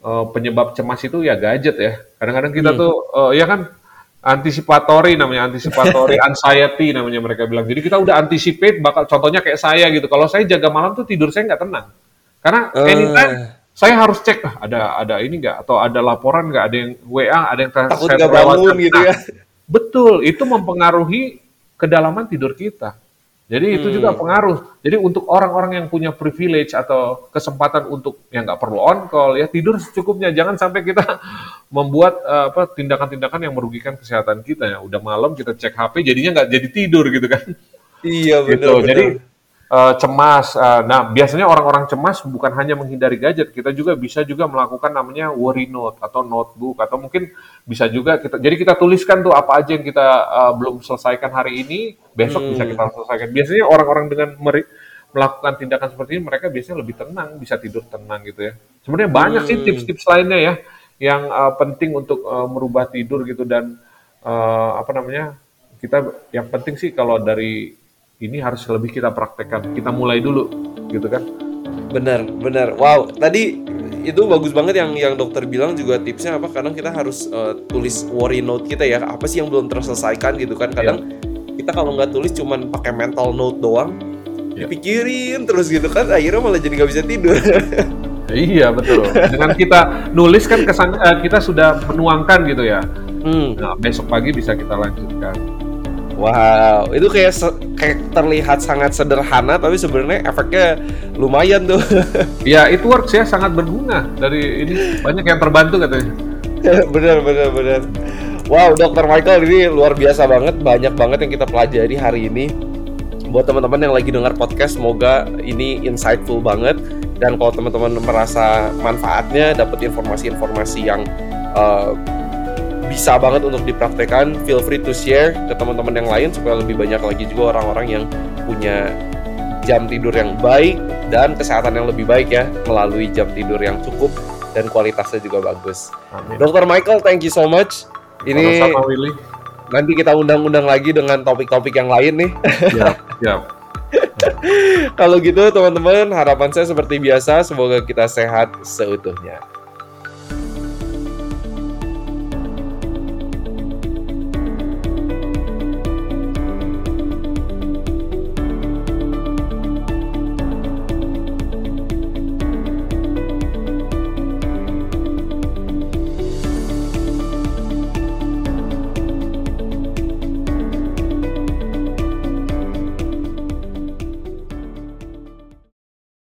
eh, penyebab cemas itu ya gadget ya. Kadang-kadang kita Hmm. tuh eh, ya kan anticipatory namanya anticipatory anxiety namanya mereka bilang. Jadi kita udah anticipate bakal contohnya kayak saya gitu. Kalau saya jaga malam tuh tidur saya nggak tenang. Karena Eh. anytime saya harus cek ah, ada ada ini nggak atau ada laporan nggak ada yang WA ada yang Takut nggak bangun gitu Nah, ya? Betul, itu mempengaruhi kedalaman tidur kita. Jadi itu Hmm. juga pengaruh. Jadi untuk orang-orang yang punya privilege atau kesempatan untuk yang nggak perlu on call ya tidur secukupnya. Jangan sampai kita membuat eh, apa tindakan-tindakan yang merugikan kesehatan kita ya. Udah malam kita cek HP jadinya nggak jadi tidur gitu kan. Iya gitu. benar. Jadi eh, cemas. eh, nah biasanya orang-orang cemas bukan hanya menghindari gadget, kita juga bisa juga melakukan namanya worry note atau notebook atau mungkin bisa juga kita. Jadi kita tuliskan tuh apa aja yang kita eh, belum selesaikan hari ini, besok Hmm. bisa kita selesaikan. Biasanya orang-orang dengan meri- melakukan tindakan seperti ini mereka biasanya lebih tenang, bisa tidur tenang gitu ya. Sebenarnya banyak sih Hmm. tips-tips lainnya ya yang uh, penting untuk uh, merubah tidur gitu dan uh, apa namanya kita yang penting sih kalau dari ini harus lebih kita praktekkan kita mulai dulu gitu kan benar benar wow tadi itu bagus banget yang yang dokter bilang juga tipsnya apa kadang kita harus uh, tulis worry note kita ya apa sih yang belum terselesaikan gitu kan kadang yeah. kita kalau nggak tulis cuman pakai mental note doang yeah. dipikirin terus gitu kan akhirnya malah jadi nggak bisa tidur Iya betul. Dengan kita nulis kan kesan uh, kita sudah menuangkan gitu ya. Hmm. Nah besok pagi bisa kita lanjutkan. Wow, itu kayak kayak terlihat sangat sederhana tapi sebenarnya efeknya lumayan tuh. ya, itu works ya sangat berguna dari ini banyak yang terbantu katanya. bener bener bener. Wow, Dokter Michael ini luar biasa banget, banyak banget yang kita pelajari hari ini. Buat teman-teman yang lagi dengar podcast, semoga ini insightful banget dan kalau teman-teman merasa manfaatnya dapat informasi-informasi yang uh, bisa banget untuk dipraktekkan feel free to share ke teman-teman yang lain supaya lebih banyak lagi juga orang-orang yang punya jam tidur yang baik dan kesehatan yang lebih baik ya melalui jam tidur yang cukup dan kualitasnya juga bagus. Amin. Dokter Michael, thank you so much. Ini Sama-sama, Willy. nanti kita undang-undang lagi dengan topik-topik yang lain nih. Siap, siap. Kalau gitu teman-teman, harapan saya seperti biasa semoga kita sehat seutuhnya.